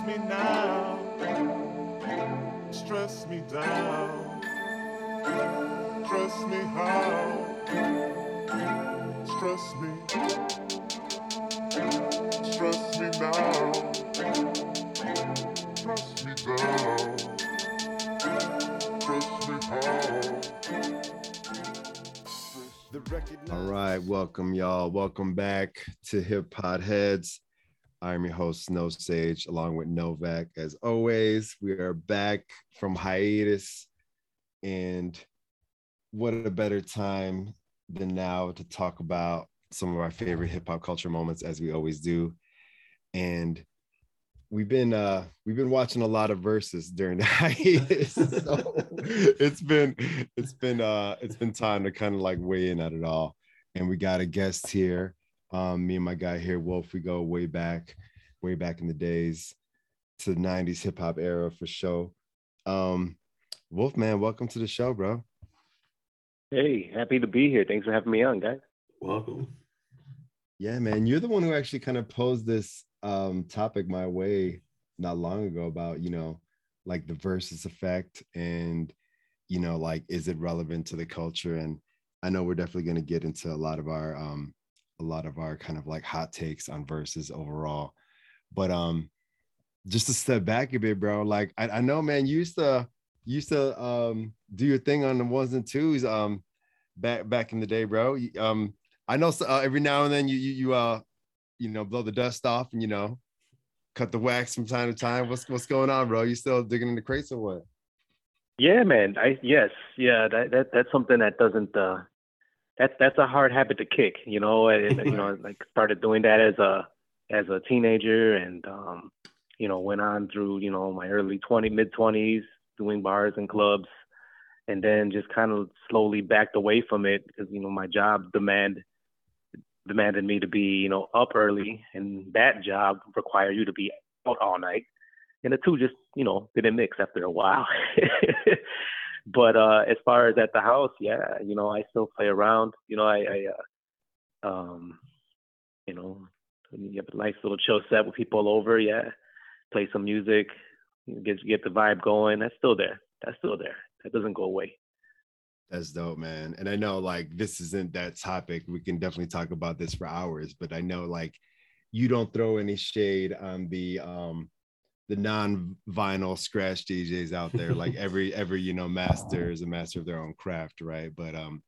Trust me now, stress me down. Trust me how, stress me, stress me now, trust me down, trust me how. All right, welcome y'all. Welcome back to Hip Hop Heads. I'm your host, Snow Sage, along with Novak. As always, we are back from hiatus, and what a better time than now to talk about some of our favorite hip hop culture moments, as we always do. And we've been uh we've been watching a lot of verses during the hiatus so it's been it's been uh it's been time to kind of like weigh in at it all and we got a guest here um me and my guy here wolf we go way back way back in the days to the 90s hip-hop era for sure um wolf man welcome to the show bro Hey, happy to be here. Thanks for having me on, guys. Welcome. yeah man you're the one who actually kind of posed this um topic my way not long ago about you know like the versus effect and you know like is it relevant to the culture and i know we're definitely going to get into a lot of our um a lot of our kind of like hot takes on verses overall but um just to step back a bit bro like i, I know man you used to you used to um do your thing on the ones and twos um back back in the day bro um i know uh, every now and then you you, you uh you know, blow the dust off and you know, cut the wax from time to time. What's what's going on, bro? You still digging in the crates or what? Yeah, man. I yes, yeah. That that that's something that doesn't. uh That's that's a hard habit to kick. You know, and you know, like started doing that as a as a teenager, and um, you know, went on through you know my early twenty, mid twenties, doing bars and clubs, and then just kind of slowly backed away from it because you know my job demand demanded me to be you know up early, and that job required you to be out all night. and the two just you know didn't mix after a while. but uh, as far as at the house, yeah, you know I still play around. You know I, I uh, um, you know you have a nice little chill set with people over, yeah, play some music, get get the vibe going. That's still there. That's still there. That doesn't go away. That's dope, man. And I know like this isn't that topic. We can definitely talk about this for hours, but I know like you don't throw any shade on the um the non-vinyl scratch DJs out there. Like every every you know master is a master of their own craft, right? But um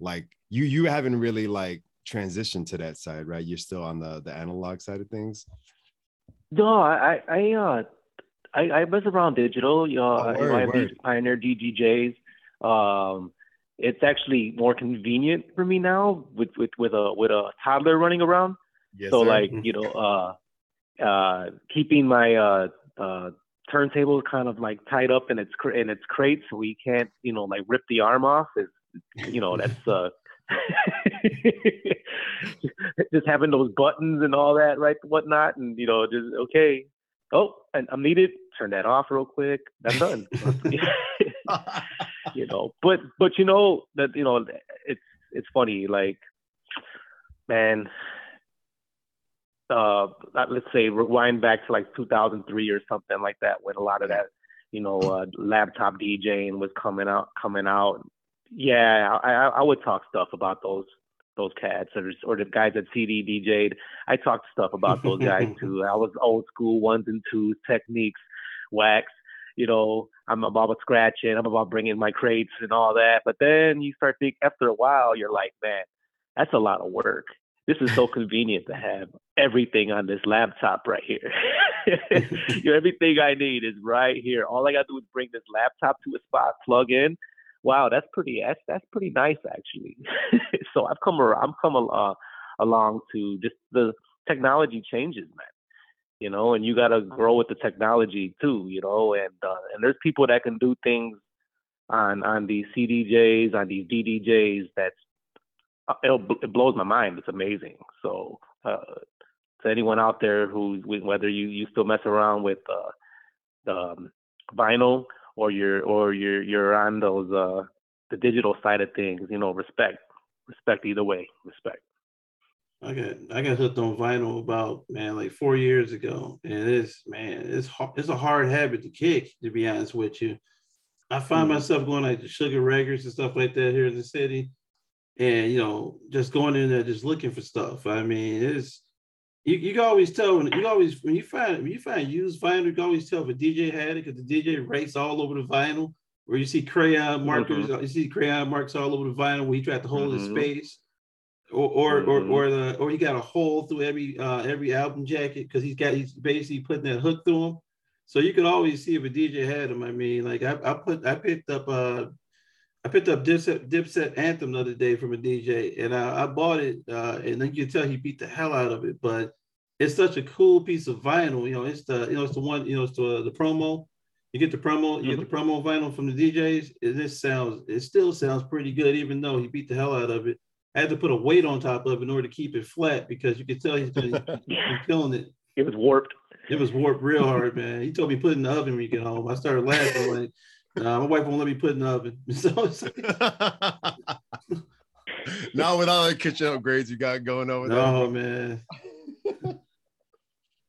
like you you haven't really like transitioned to that side, right? You're still on the the analog side of things. No, I I uh I, I was around digital. You know, Oh, I- word, I word. Pioneer DJs. Um, it's actually more convenient for me now with with with a with a toddler running around. Yes, so sir. like you know, uh, uh, keeping my uh uh turntable kind of like tied up in its cr- in its crate so we can't you know like rip the arm off is you know that's uh just having those buttons and all that right whatnot and you know just okay oh and i'm needed. Turn that off real quick. That's done. You know but but you know that you know it's it's funny like man uh let's say rewind back to like 2003 or something like that when a lot of that you know uh laptop djing was coming out coming out yeah i i, I would talk stuff about those those cats or, or the guys at cd dj'd i talked stuff about those guys too i was old school ones and twos techniques wax you know, I'm about scratching, I'm about bringing my crates and all that. But then you start thinking, after a while, you're like, man, that's a lot of work. This is so convenient to have everything on this laptop right here. you know, everything I need is right here. All I got to do is bring this laptop to a spot, plug in. Wow, that's pretty. That's that's pretty nice actually. so I've come around. I'm come uh, along to just the technology changes, man you know, and you got to grow with the technology too, you know, and uh, and there's people that can do things on on these CDJs, on these DDJs that's it blows my mind. It's amazing. So uh, to anyone out there who whether you you still mess around with uh, the um, vinyl or you're or you're you're on those uh, the digital side of things, you know, respect, respect either way, respect. I got I got hooked on vinyl about man like four years ago, and it's man it's hard, it's a hard habit to kick. To be honest with you, I find Mhm. myself going like to Sugar Records and stuff like that here in the city, and you know just going in there just looking for stuff. I mean, it's you, you can always tell when you always when you find when you find used vinyl, you can always tell if a DJ had it because the DJ writes all over the vinyl. Where you see crayon markers, you see crayon marks all over the vinyl where he tried to hold Mhm. his space or or or Mhm. or the or he got a hole through every uh every album jacket because he's got he's basically putting that hook through him. So you can always see if a DJ had them. I mean, like I, I put I picked up uh I picked up Dipset, Dipset Anthem the other day from a DJ and I, I bought it uh and then you can tell he beat the hell out of it, but it's such a cool piece of vinyl. You know, it's the you know it's the one you know it's the the promo. You get the promo, you get the promo vinyl from the DJs. And this sounds it still sounds pretty good, even though he beat the hell out of it. I had to put a weight on top of it in order to keep it flat because you could tell he's been, been killing it. It was warped. It was warped real hard, man. He told me put it in the oven when you get home. I started laughing like, nah, my wife won't let me put in the oven. So Not with all the kitchen upgrades you got going over there. no, man.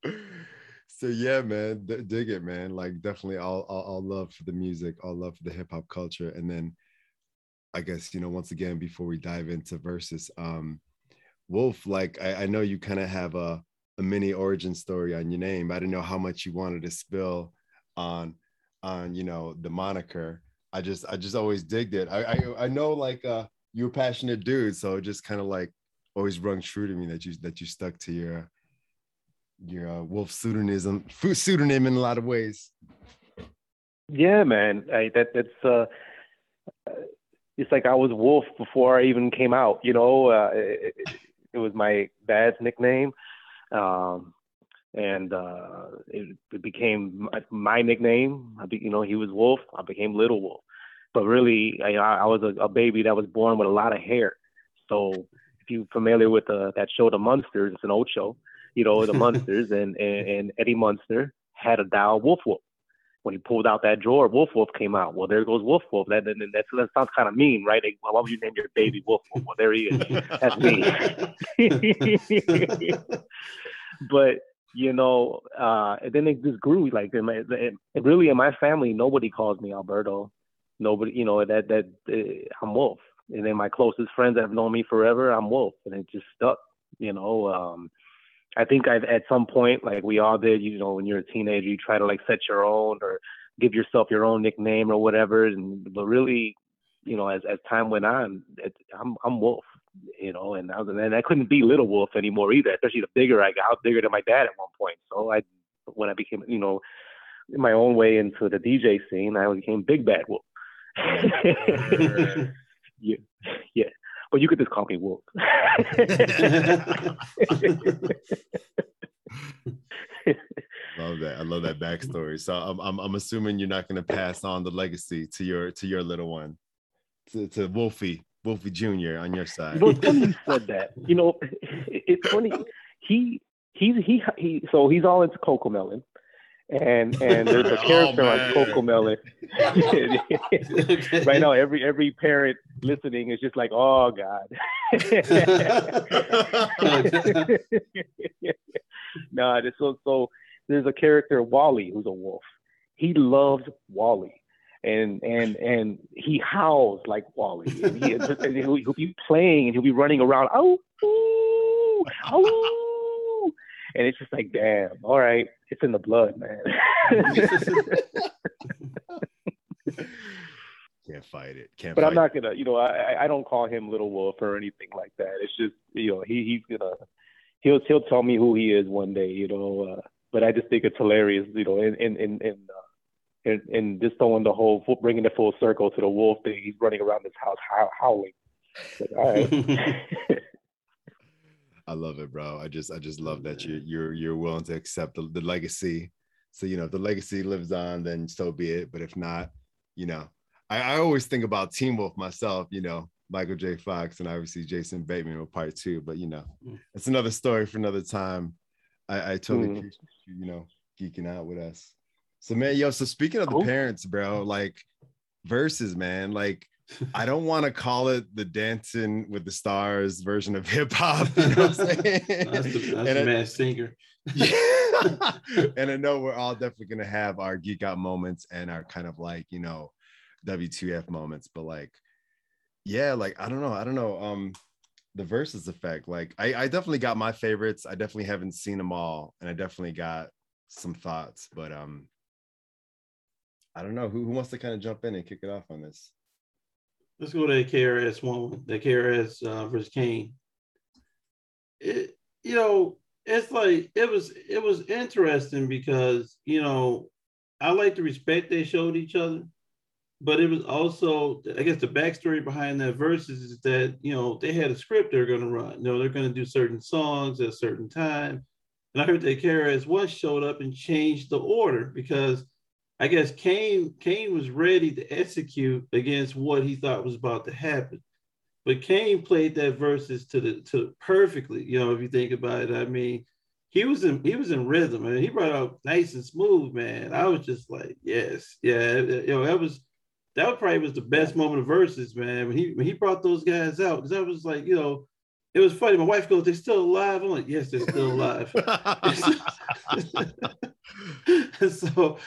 so yeah, man, d- dig it, man. Like definitely all, all all love for the music, all love for the hip hop culture, and then I guess you know once again before we dive into verses, um, Wolf, like I, I know you kind of have a a mini origin story on your name. I didn't know how much you wanted to spill on on you know the moniker. I just I just always digged it. I I, I know like uh you're a passionate dude, so it just kind of like always rung true to me that you that you stuck to your your uh, wolf pseudonym pseudonym in a lot of ways. Yeah, man. I, that that's uh, it's like I was Wolf before I even came out. You know, uh, it, it was my dad's nickname, um, and uh, it, it became my, my nickname. I be, you know, he was Wolf. I became Little Wolf. But really, I, I was a, a baby that was born with a lot of hair. So if you're familiar with uh, that show, The Munsters, it's an old show. You know, The Munsters, and, and and Eddie Munster had a dial Wolf Wolf when he pulled out that drawer, Wolf Wolf came out. Well, there goes Wolf Wolf. That that, that, that sounds kind of mean, right? Like, why would you name your baby Wolf Wolf? Well, there he is. That's me. but you know, uh, and then it just grew. Like, in my, it, it really in my family, nobody calls me Alberto. Nobody, you know, that that uh, I'm Wolf. And then my closest friends that have known me forever, I'm Wolf, and it just stuck. You know, um, I think I've at some point, like we all did, you know, when you're a teenager, you try to like set your own or give yourself your own nickname or whatever. And but really, you know, as as time went on, it, I'm I'm Wolf, you know, and I was, and I couldn't be Little Wolf anymore either. Especially the bigger I got, I was bigger than my dad at one point. So I, when I became, you know, in my own way into the DJ scene, I became Big Bad Wolf. yeah, yeah. But you could just call me Wolf. Love that. I love that backstory. So I'm I'm, I'm assuming you're not going to pass on the legacy to your to your little one, to, to Wolfie Wolfie Junior on your side. Well, it's funny you said that. You know, it, it's funny. He he's he he. So he's all into Cocomelon, and and there's a Oh, character on man. Cocomelon. right now, every every parent listening is just like, oh God. nah, this so so. There's a character Wally who's a wolf. He loves Wally. And and and he howls like Wally. And he, and he'll, he'll be playing and he'll be running around. Oh, ooh, oh, and it's just like, damn. All right, it's in the blood, man. Can't fight it. Can't. but I'm not gonna, you know, I I don't call him Little Wolf or anything like that. It's just, you know, he he's gonna he'll he'll tell me who he is one day, you know. Uh, but I just think it's hilarious, you know, in in in. in uh, and, and just throwing the whole, bringing the full circle to the wolf thing. He's running around this house how- howling. Like, all right. I love it, bro. I just I just love that you're you're you're willing to accept the, the legacy. So you know, if the legacy lives on, then so be it. But if not, you know, I, I always think about Teen Wolf myself. You know, Michael J. Fox and obviously Jason Bateman were part two. But you know, Mm. it's another story for another time. I, I totally Mm. appreciate you, you know, geeking out with us. So man, yo, so speaking of the Cool. parents, bro, like verses, man, like I don't want to call it the Dancing with the Stars version of hip hop. You know what I'm saying? That's the, that's And the I- Masked Singer. Yeah. and I know we're all definitely gonna have our geek out moments and our kind of like, you know, W2F moments, but like, yeah, like I don't know, I don't know. Um, the versus effect, like I, I definitely got my favorites. I definitely haven't seen them all, and I definitely got some thoughts, but um, I don't know who, who wants to kind of jump in and kick it off on this. Let's go to the KRS one, the KRS uh, versus Kane. It, you know, it's like it was it was interesting because you know I like the respect they showed each other, but it was also I guess the backstory behind that verses is that you know they had a script they're going to run. You know they're going to do certain songs at a certain time, and I heard that KRS One showed up and changed the order because I guess Kane Kane was ready to execute against what he thought was about to happen. But Kane played that verses to the to perfectly, you know, if you think about it. I mean, he was in he was in rhythm and he brought out nice and smooth, man. I was just like, yes, yeah, you know, that was that probably was the best moment of verses, man. When he when he brought those guys out, because I was like, you know, it was funny. My wife goes, "They're still alive." I'm like, "Yes, they're still alive." so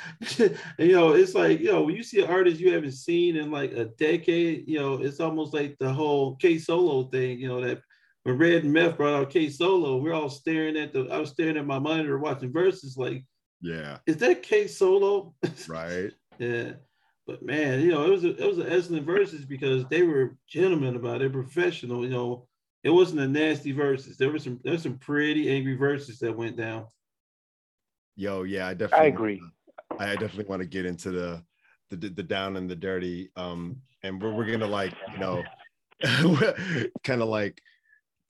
you know it's like you know when you see an artist you haven't seen in like a decade you know it's almost like the whole k solo thing you know that when red and meth brought out k solo we're all staring at the i was staring at my monitor watching verses like yeah, is that k solo right. yeah but man you know it was a, it was an excellent verses because they were gentlemen about it professional you know it wasn't a nasty verses there was some there were some pretty angry verses that went down Yo, yeah, I definitely I agree. I definitely want to get into the the the down and the dirty. Um, and we're we're gonna like you know, kind of like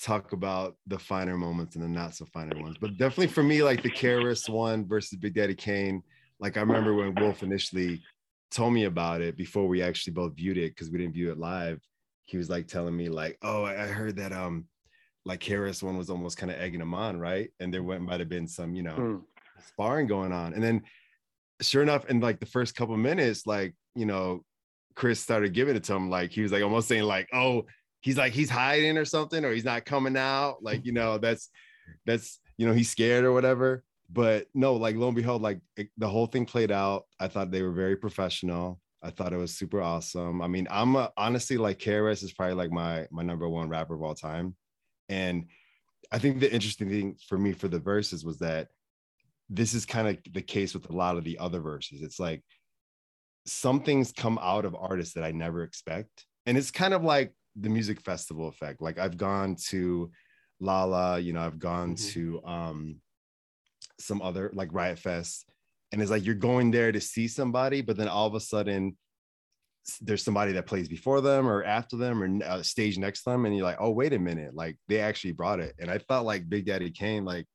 talk about the finer moments and the not so finer ones. But definitely for me, like the KRS One versus Big Daddy Kane. Like I remember when Wolf initially told me about it before we actually both viewed it because we didn't view it live. He was like telling me like, oh, I heard that um, like KRS One was almost kind of egging him on, right? And there went might have been some, you know Hmm. sparring going on. And then sure enough, in like the first couple minutes, like, you know, Chris started giving it to him. Like he was like almost saying, like, oh, he's like he's hiding or something, or he's not coming out. Like, you know, that's that's you know, he's scared or whatever. But no, like lo and behold, like it, the whole thing played out. I thought they were very professional. I thought it was super awesome. I mean, I'm a, honestly like KRS is probably like my my number one rapper of all time. And I think the interesting thing for me for the verses was that this is kind of the case with a lot of the other verses. It's like some things come out of artists that I never expect. And it's kind of like the music festival effect. Like I've gone to Lolla, you know, I've gone Mhm. to um some other like Riot Fest. And it's like you're going there to see somebody, but then all of a sudden there's somebody that plays before them or after them or uh, stage next to them. And you're like, oh, wait a minute. Like they actually brought it. And I felt like Big Daddy Kane, like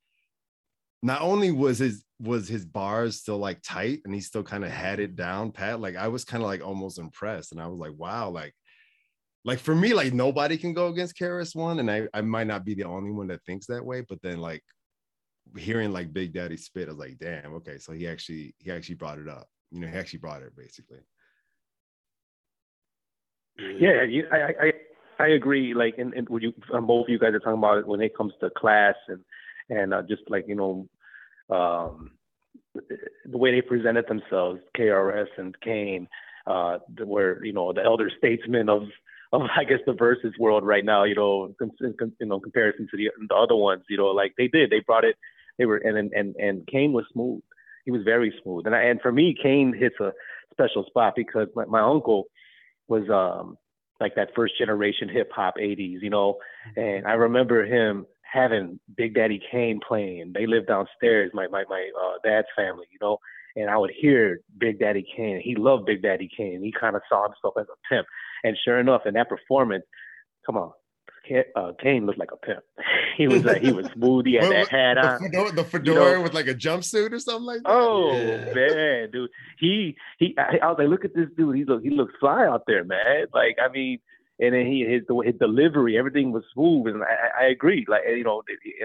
not only was his was his bars still like tight and he still kind of had it down pat like i was kind of like almost impressed and i was like wow like like for me like nobody can go against KRS One and I, I might not be the only one that thinks that way but then like hearing like big daddy spit i was like damn okay so he actually he actually brought it up you know he actually brought it basically Yeah, you, I, I, I- I agree. Like, and, and what you, um, both of you guys are talking about it when it comes to class and and uh, just like you know, um, the way they presented themselves, KRS and Kane, uh, were you know the elder statesmen of of I guess the versus world right now. You know, con- con- you know, comparison to the the other ones. You know, like they did, they brought it. They were and and and, Kane was smooth. He was very smooth. And I, and for me, Kane hits a special spot because my, my uncle was um like that first generation hip hop 80s, you know. And I remember him having Big Daddy Kane playing. They lived downstairs, my my my uh, dad's family, you know. And I would hear Big Daddy Kane. He loved Big Daddy Kane. He kind of saw himself as a pimp. And sure enough, in that performance, come on, uh, Kane looked like a pimp. he was like he was smooth. He had that what- hat the on. fedora, the fedora know- with like a jumpsuit or something like that Oh Yeah. man, dude, he he. I, I was like, look at this dude. He look he looks fly out there, man. Like I mean, and then he his his delivery, everything was smooth, and I, I I agree. Like you know,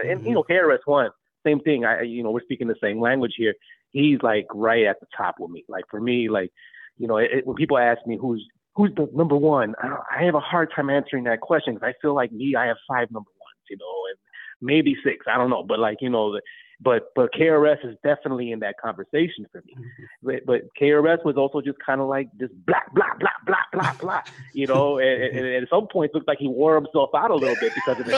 and you know, KRS One, same thing. I you know, we're speaking the same language here. He's like right at the top with me. Like for me, like you know, it, when people ask me who's who's the number one? I, have a hard time answering that question because I feel like me, I have five number ones, you know, and maybe six. I don't know, but like you know, the, but but KRS is definitely in that conversation for me. Mm-hmm. But, but KRS was also just kind of like just blah blah blah blah blah blah, you know. And, and, and at some points, looked like he wore himself out a little bit because of it.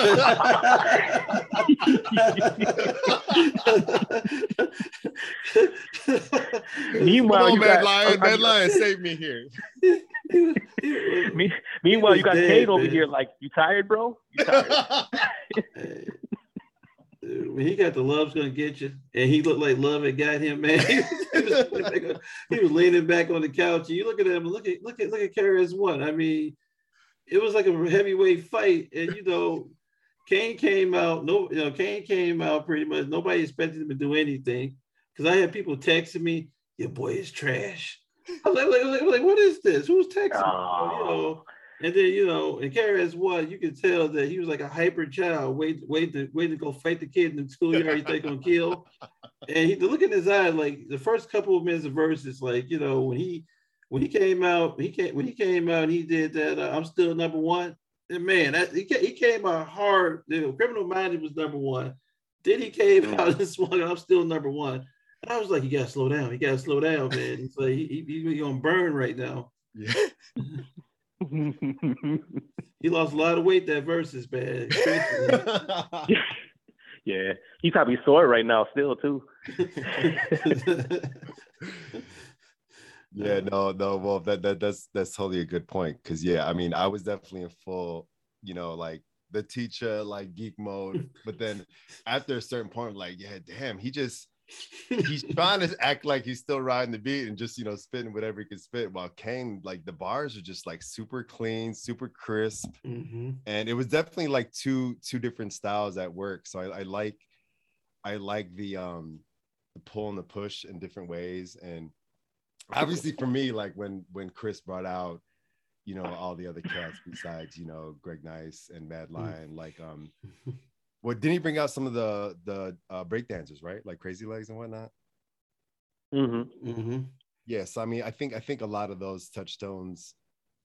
Meanwhile, Come on, you Mad got, Lion, I- I- Mad Lion, save me here. Meanwhile, you got dead, Kane over man. here like, you tired, bro? You tired? When he got the love's gonna get you, and he looked like love had got him, man. he, was, leaning back on- he was leaning back on the couch, and you look at him, look at look at look at KRS One. I mean, it was like a heavyweight fight, and you know, Kane came out. No, you know, Kane came out pretty much. Nobody expected him to do anything because I had people texting me, "Your boy is trash." I was like, like, like, like, what is this? Who's texting? me? Oh. You know, and then you know, and KRS One, you could tell that he was like a hyper child, wait, wait to wait to go fight the kid in the schoolyard. He think gonna kill, and he the look in his eye, like the first couple of minutes of verses, like you know when he when he came out, he came when he came out, he did that. Uh, I'm still number one. And man, that, he ca- he came out hard. You know, Criminal Minded was number one. Then he came Mm. out and swung. I'm still number one. And I was like, you gotta slow down. You gotta slow down, man. It's like he, he, he gonna burn right now. Yeah. He lost a lot of weight that versus, man. yeah, he's probably sore right now still too. Yeah, no, no. Well, that that that's that's totally a good point. Cause yeah, I mean, I was definitely in full, you know, like the teacher, like geek mode. But then after a certain point, like, yeah, damn, he just he's trying to act like he's still riding the beat and just you know spitting whatever he can spit. While Kane, like the bars are just like super clean, super crisp, Mhm. and it was definitely like two two different styles at work. So I, I like I like the um the pull and the push in different ways and obviously for me like when when chris brought out you know all the other cats besides you know greg nice and mad lion like um what didn't he bring out some of the the uh break dancers right like crazy legs and whatnot Mm-hmm. Mm-hmm. yes i mean i think i think a lot of those touchstones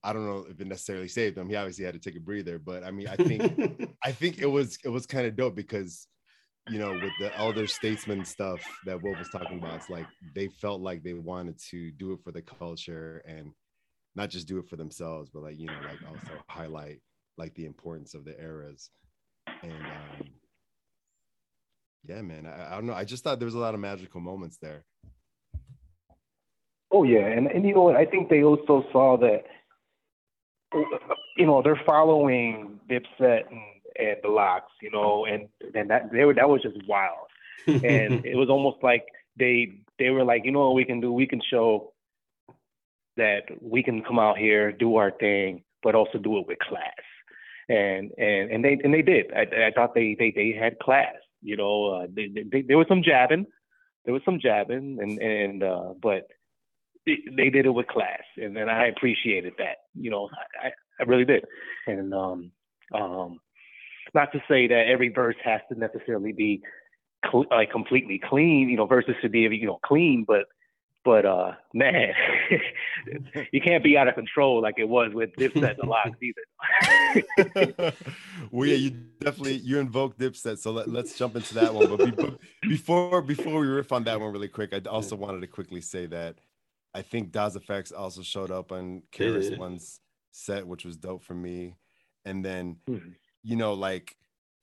i don't know if it necessarily saved him he obviously had to take a breather but i mean i think I think it was it was kind of dope because you know with the elder statesman stuff that Wolf was talking about, it's like they felt like they wanted to do it for the culture and not just do it for themselves, but like you know like also highlight like the importance of the eras. And um, yeah, man, I, I don't know. I just thought there was a lot of magical moments there. Oh yeah, and and you know what? I think they also saw that, you know, they're following Dipset and and the LOX, you know, and and that they were that was just wild, and it was almost like they they were like, you know what we can do? We can show that we can come out here, do our thing, but also do it with class, and and and they and they did. I, I thought they they they had class, you know. Uh, they, they, there was some jabbing, there was some jabbing, and and uh, but they, they did it with class, and then I appreciated that. You know, I, I, I really did. And um, um, not to say that every verse has to necessarily be cl- like completely clean. You know, verses should be you know clean, but but uh, man, you can't be out of control like it was with Dipset and the LOX either. well, yeah, you definitely you invoked Dipset, so let, let's jump into that one. But be, before before we riff on that one really quick, I also wanted to quickly say that I think Das EFX also showed up on They KRS did. One's set, which was dope for me. And then Mhm. you know, like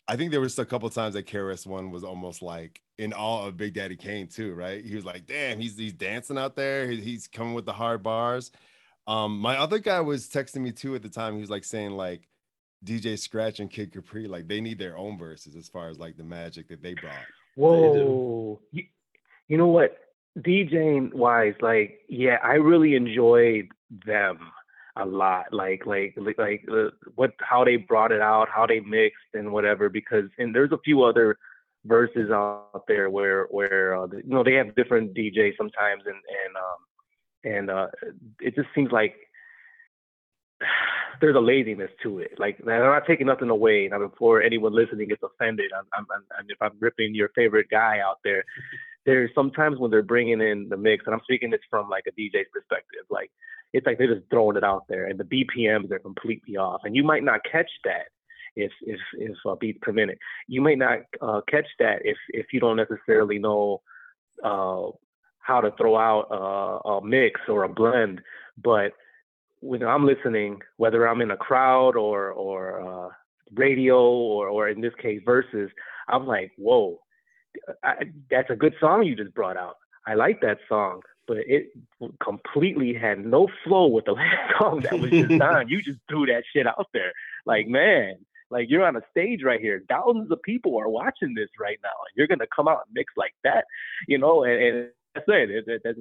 I think there was a couple times that KRS One was almost like in awe of Big Daddy Kane too, right? He was like, "Damn, he's he's dancing out there. He's coming with the hard bars." Um, my other guy was texting me too at the time. He was like saying like DJ Scratch and Kid Capri, like they need their own verses as far as like the magic that they brought. Whoa. You, you know what? DJing wise, like, yeah, I really enjoyed them a lot. Like, like, like, uh, what, how they brought it out, how they mixed and whatever. Because, and there's a few other verses out there where, where, uh, you know, they have different DJs sometimes, and and um, and uh, it just seems like there's a laziness to it. Like I'm not taking nothing away. Now before anyone listening gets offended, I'm, I'm, I'm- if I'm ripping your favorite guy out there, there's sometimes when they're bringing in the mix, and I'm speaking this from like a DJ's perspective. Like it's like they're just throwing it out there, and the BPMs are completely off, and you might not catch that if if if uh, beats per minute. You may not uh, catch that if if you don't necessarily know uh, how to throw out a, a mix or a blend. But when I'm listening, whether I'm in a crowd or or uh, radio or or in this case verses, I'm like, whoa, I, that's a good song you just brought out. I like that song, but it completely had no flow with the last song that was just done. You just threw that shit out there. Like, man, like you're on a stage right here. Thousands of people are watching this right now. And you're gonna come out and mix like that, you know, and, and that's it. It, it, it.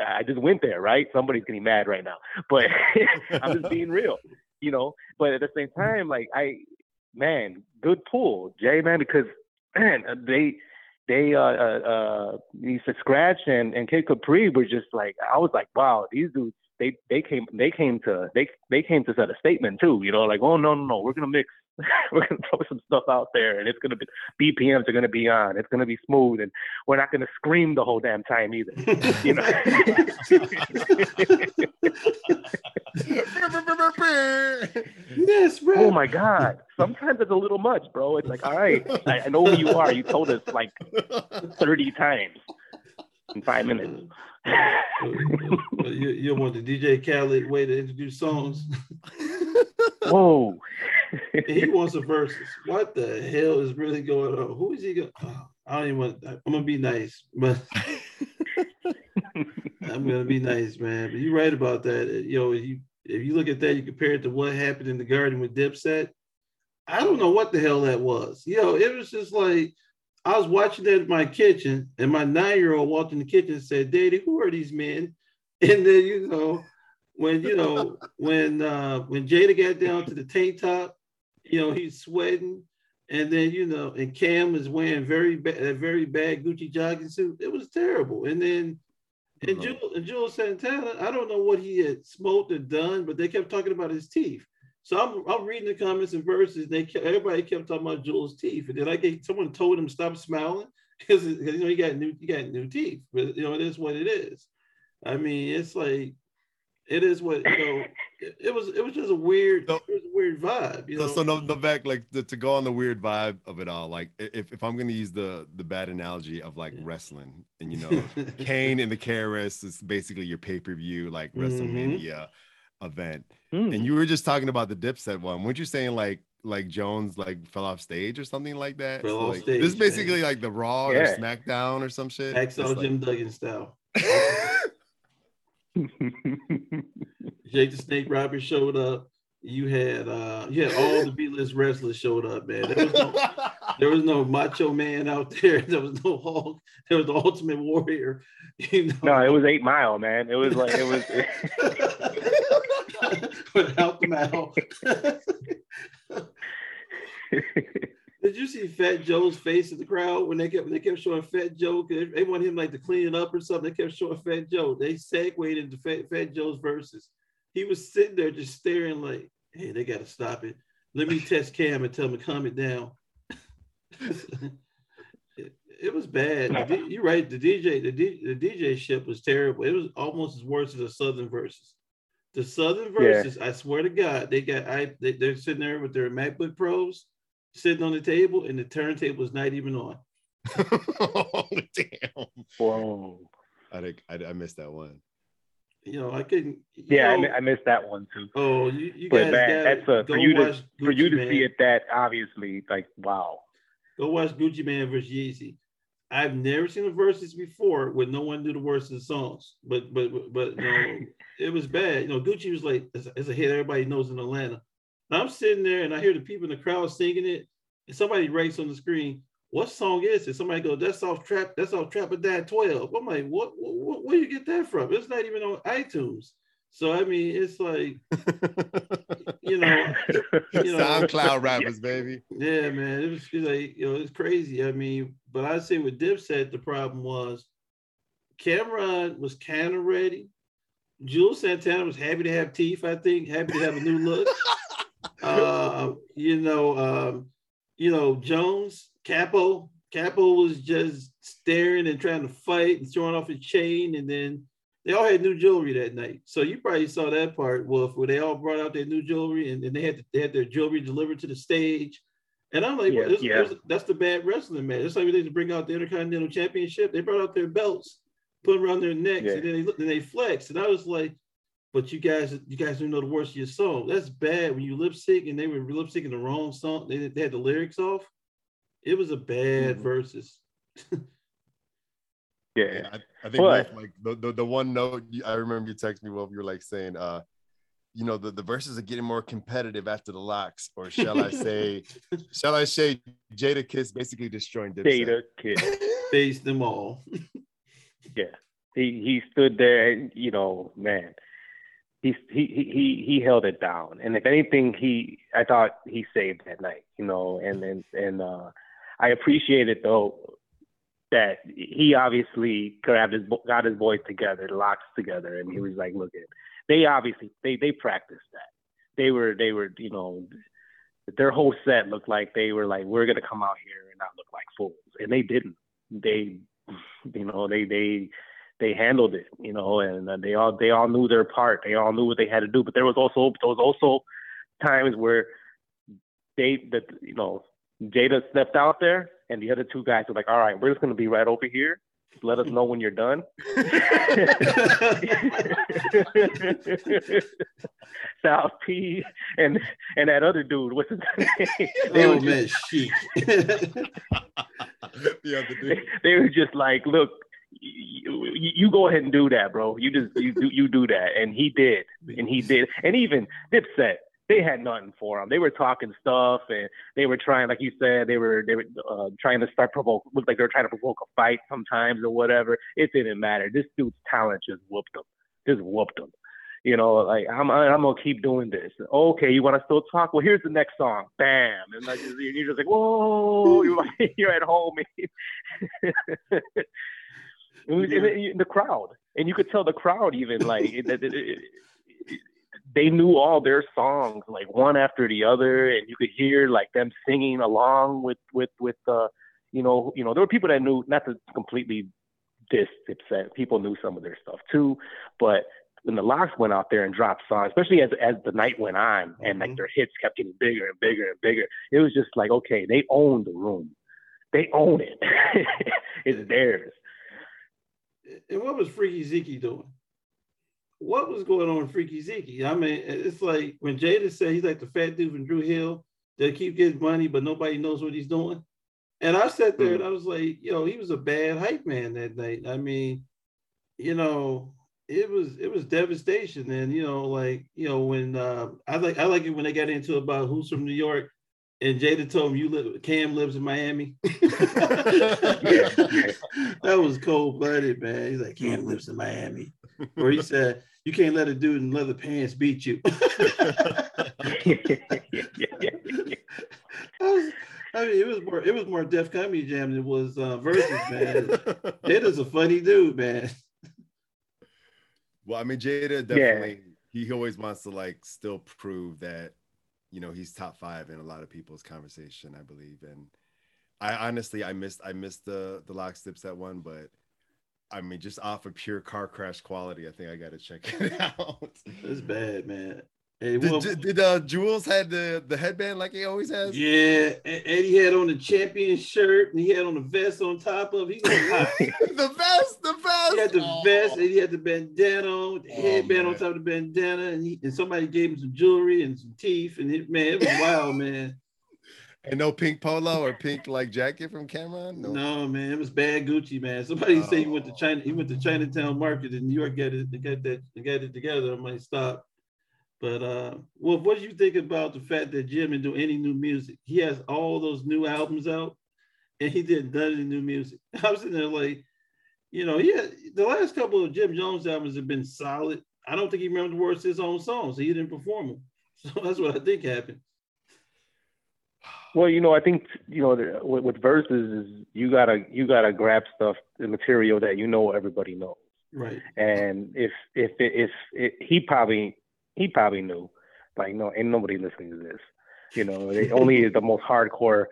I just went there, right? Somebody's getting mad right now, but I'm just being real, you know. But at the same time, like I, man, good pull, Jay, man, because man, they they uh uh, uh DJ Scratch and and Kid Capri were just like I was like wow these dudes they they came they came to they they came to set a statement too you know like oh no no no we're gonna mix we're gonna throw some stuff out there and it's gonna be BPMs are gonna be on. It's gonna be smooth and we're not gonna scream the whole damn time either you know? Yes, bro. oh my god. Sometimes it's a little much bro. It's like all right I, I know who you are. You told us like 30 times in five minutes. You, you want the DJ Khaled way to introduce songs? Whoa. he wants a verses. What the hell is really going on? Who is he going? Oh, ah, I don't even want. I'm gonna be nice, but I'm gonna be nice, man. But you're right about that. You know, you if you look at that, you compare it to what happened in the garden with Dipset. I don't know what the hell that was. You know, it was just like I was watching that in my kitchen, and my nine-year-old walked in the kitchen and said, "Daddy, who are these men?" And then you know, when you know when uh, when Jada got down to the tank top, you know he's sweating, and then you know, and Cam is wearing very bad, a very bad Gucci jogging suit. It was terrible. And then and Uh-huh. Juelz, and Juelz Santana, I don't know what he had smoked or done, but they kept talking about his teeth. So I'm, I'm reading the comments and verses. They kept, everybody kept talking about Juelz' teeth, and then I get someone told him stop smiling because you know he got new he got new teeth. But you know it is what it is. I mean, it's like it is what you know. It, it was it was just a weird So- it was a weird vibe. You So, know, so no, no back like to, to go on the weird vibe of it all. Like if, if I'm gonna use the the bad analogy of like Yeah. wrestling, and you know, Kane and the KRS is basically your pay per view like Mhm. WrestleMania event. Hmm. And you were just talking about the Dipset one. weren't you saying like like Jones like fell off stage or something like that? Fell off like, stage, This is man. basically like the Raw or SmackDown or some shit. Hacksaw It's like- Jim Duggan style. Jake the Snake Roberts showed up. You had uh you had all the B-list wrestlers showed up, man. There was no there was no macho man out there. There was no Hulk. There was the Ultimate Warrior. You know, no, it was Eight Mile, man. It was like it was. without the mouth. Did you see Fat Joe's face in the crowd when they kept they kept showing Fat Joe? 'cause They, they want him like to clean it up or something. They kept showing Fat Joe. They segued into Fat, Fat Joe's verses. He was sitting there just staring like, "Hey, they got to stop it. Let me test Cam and tell him to calm it down." it, it was bad. You're right. The DJ, the, D, the DJ ship was terrible. It was almost as worse as the Southern verses. The Southern Yeah. verses, I swear to God, they got I they, they're sitting there with their MacBook Pros sitting on the table, and the turntable was not even on. oh, damn. Whoa. I, think- I I missed that one. You know, I couldn't. Yeah, I, know, mi- I missed that one too. oh, you, you But guys man, that's a go for you to watch for you to Man. see it that obviously like wow. Go watch Gucci Mane versus Jeezy. I've never seen the verses before when no one knew the words of the songs, but but but, but you know, it was bad. You know, Gucci was like, it's a, it's a hit everybody knows in Atlanta. And I'm sitting there and I hear the people in the crowd singing it, and somebody writes on the screen, "What song is it?" Somebody goes, "That's off trap. That's off Trap of Dad 12." I'm like, what, what? Where you get that from? It's not even on iTunes. So I mean, it's like you know, you know, SoundCloud rappers, baby. yeah, man, it was it's like you know it's crazy. I mean, but I'd say with Dipset, the problem was Cam'ron was kind of ready. Juelz Santana was happy to have teeth. I think happy to have a new look. uh, you know, um, you know Jones Capo. Capo was just staring and trying to fight and throwing off his chain, and then they all had new jewelry that night. So you probably saw that part, Wolf, where they all brought out their new jewelry and, and they had to, they had their jewelry delivered to the stage. And I'm like, Yeah, well, this- yeah. this- that's the bad wrestling, man. It's like they to bring out the Intercontinental Championship. They brought out their belts, put them around their necks, Yeah. and then they look- then they flex. And I was like, but you guys, you guys don't know the words of your song. That's bad when you lip sync and they were lip syncing the wrong song. They, they had the lyrics off. It was a bad Mhm. versus. Yeah. Yeah, I, I think But- Wolf, like the, the the one note I remember you texted me, Wolf. You were like saying, uh, you know, the, the verses are getting more competitive after the LOX, or shall I say, shall I say, Jadakiss basically destroying Dipset. Data kid. Face them all. Yeah. He he stood there and you know, man. He he he he held it down. And if anything, he I thought he saved that night, you know, and and and uh I appreciate it though that he obviously grabbed his got his boys together, the LOX together, and he was like, "Look, at they obviously they they practiced that. They were they were you know their whole set looked like they were like we're gonna come out here and not look like fools, and they didn't. They you know they they they handled it, you know, and uh, they all they all knew their part. They all knew what they had to do. But there was also there was also times where they that you know Jada stepped out there, and the other two guys were like, "All right, we're just gonna be right over here. Let us know when you're done." Styles P and and that other dude, what's his name? They were oh just- man, Sheek. the other they, they were just like, look, you, you go ahead and do that, bro. You just you do you do that, and he did, and he did, and even Dipset, they had nothing for him. They were talking stuff, and they were trying, like you said, they were they were uh, trying to start provoke. Looked like they were trying to provoke a fight sometimes or whatever. It didn't matter. This dude's talent just whooped him, just whooped him. You know, like I'm I'm gonna keep doing this. Okay, you want to still talk? Well, here's the next song. Bam, and like you're just like, whoa, you're at home. It was in the, in the crowd, and you could tell the crowd even like it, it, it, they knew all their songs like one after the other, and you could hear like them singing along with with with uh, you know you know there were people that knew not to completely diss Dipset. People knew some of their stuff too, but when the LOX went out there and dropped songs, especially as as the night went on and like Mhm. their hits kept getting bigger and bigger and bigger, it was just like okay, they own the room, they own it, it's theirs. And what was Freaky Zeke doing? What was going on with Freaky Zeke? I mean, it's like when Jada said he's like the fat dude from Drew Hill that keep getting money, but nobody knows what he's doing. And I sat there and I was like, yo, he was a bad hype man that night. I mean, you know, it was it was devastation. And you know, like, you know, when uh I like I like it when they got into about who's from New York and Jada told him you live Cam lives in Miami. that was cold blooded, man. He's like, Cam lives in Miami. Or he said, You can't let a dude in leather pants beat you. I, was- I mean, it was more it was more Def Comedy Jam than it was uh, versus, man. Jada's a funny dude, man. Well, I mean, Jada definitely. He always wants to like still prove that, you know, he's top five in a lot of people's conversation. I believe, and I honestly, I missed, I missed the the lock steps that one, but I mean, just off of pure car crash quality, I think I got to check it out. It's bad, man. Hey, Did, well, did, uh, Juelz had the the headband like he always has? yeah, he had on the champion shirt and he had on the vest on top of. He the best, the best. He had the Oh. vest and he had the bandana on, the Oh, headband on top of the bandana, and he and somebody gave him some jewelry and some teeth, and it man, it was wild, man. and no pink polo or pink like jacket from Cam'ron. No, man, it was bad Gucci, man. Somebody say he went to Oh. China, he went to Chinatown Market in New York, got it, got that, got it together. I might stop. But uh, well, what do you think about the fact that Jim didn't do any new music? He has all those new albums out, and he didn't done any new music. I was sitting there like, you know, he had, the last couple of Jim Jones albums have been solid. I don't think he remembered the words to his own songs, so he didn't perform them. So that's what I think happened. Well, you know, I think you know the- with, with verses is you gotta you gotta grab stuff, the material that you know everybody knows. Right. And if if if, if he probably he probably knew, like no, ain't nobody listening to this. You know, they, only the most hardcore,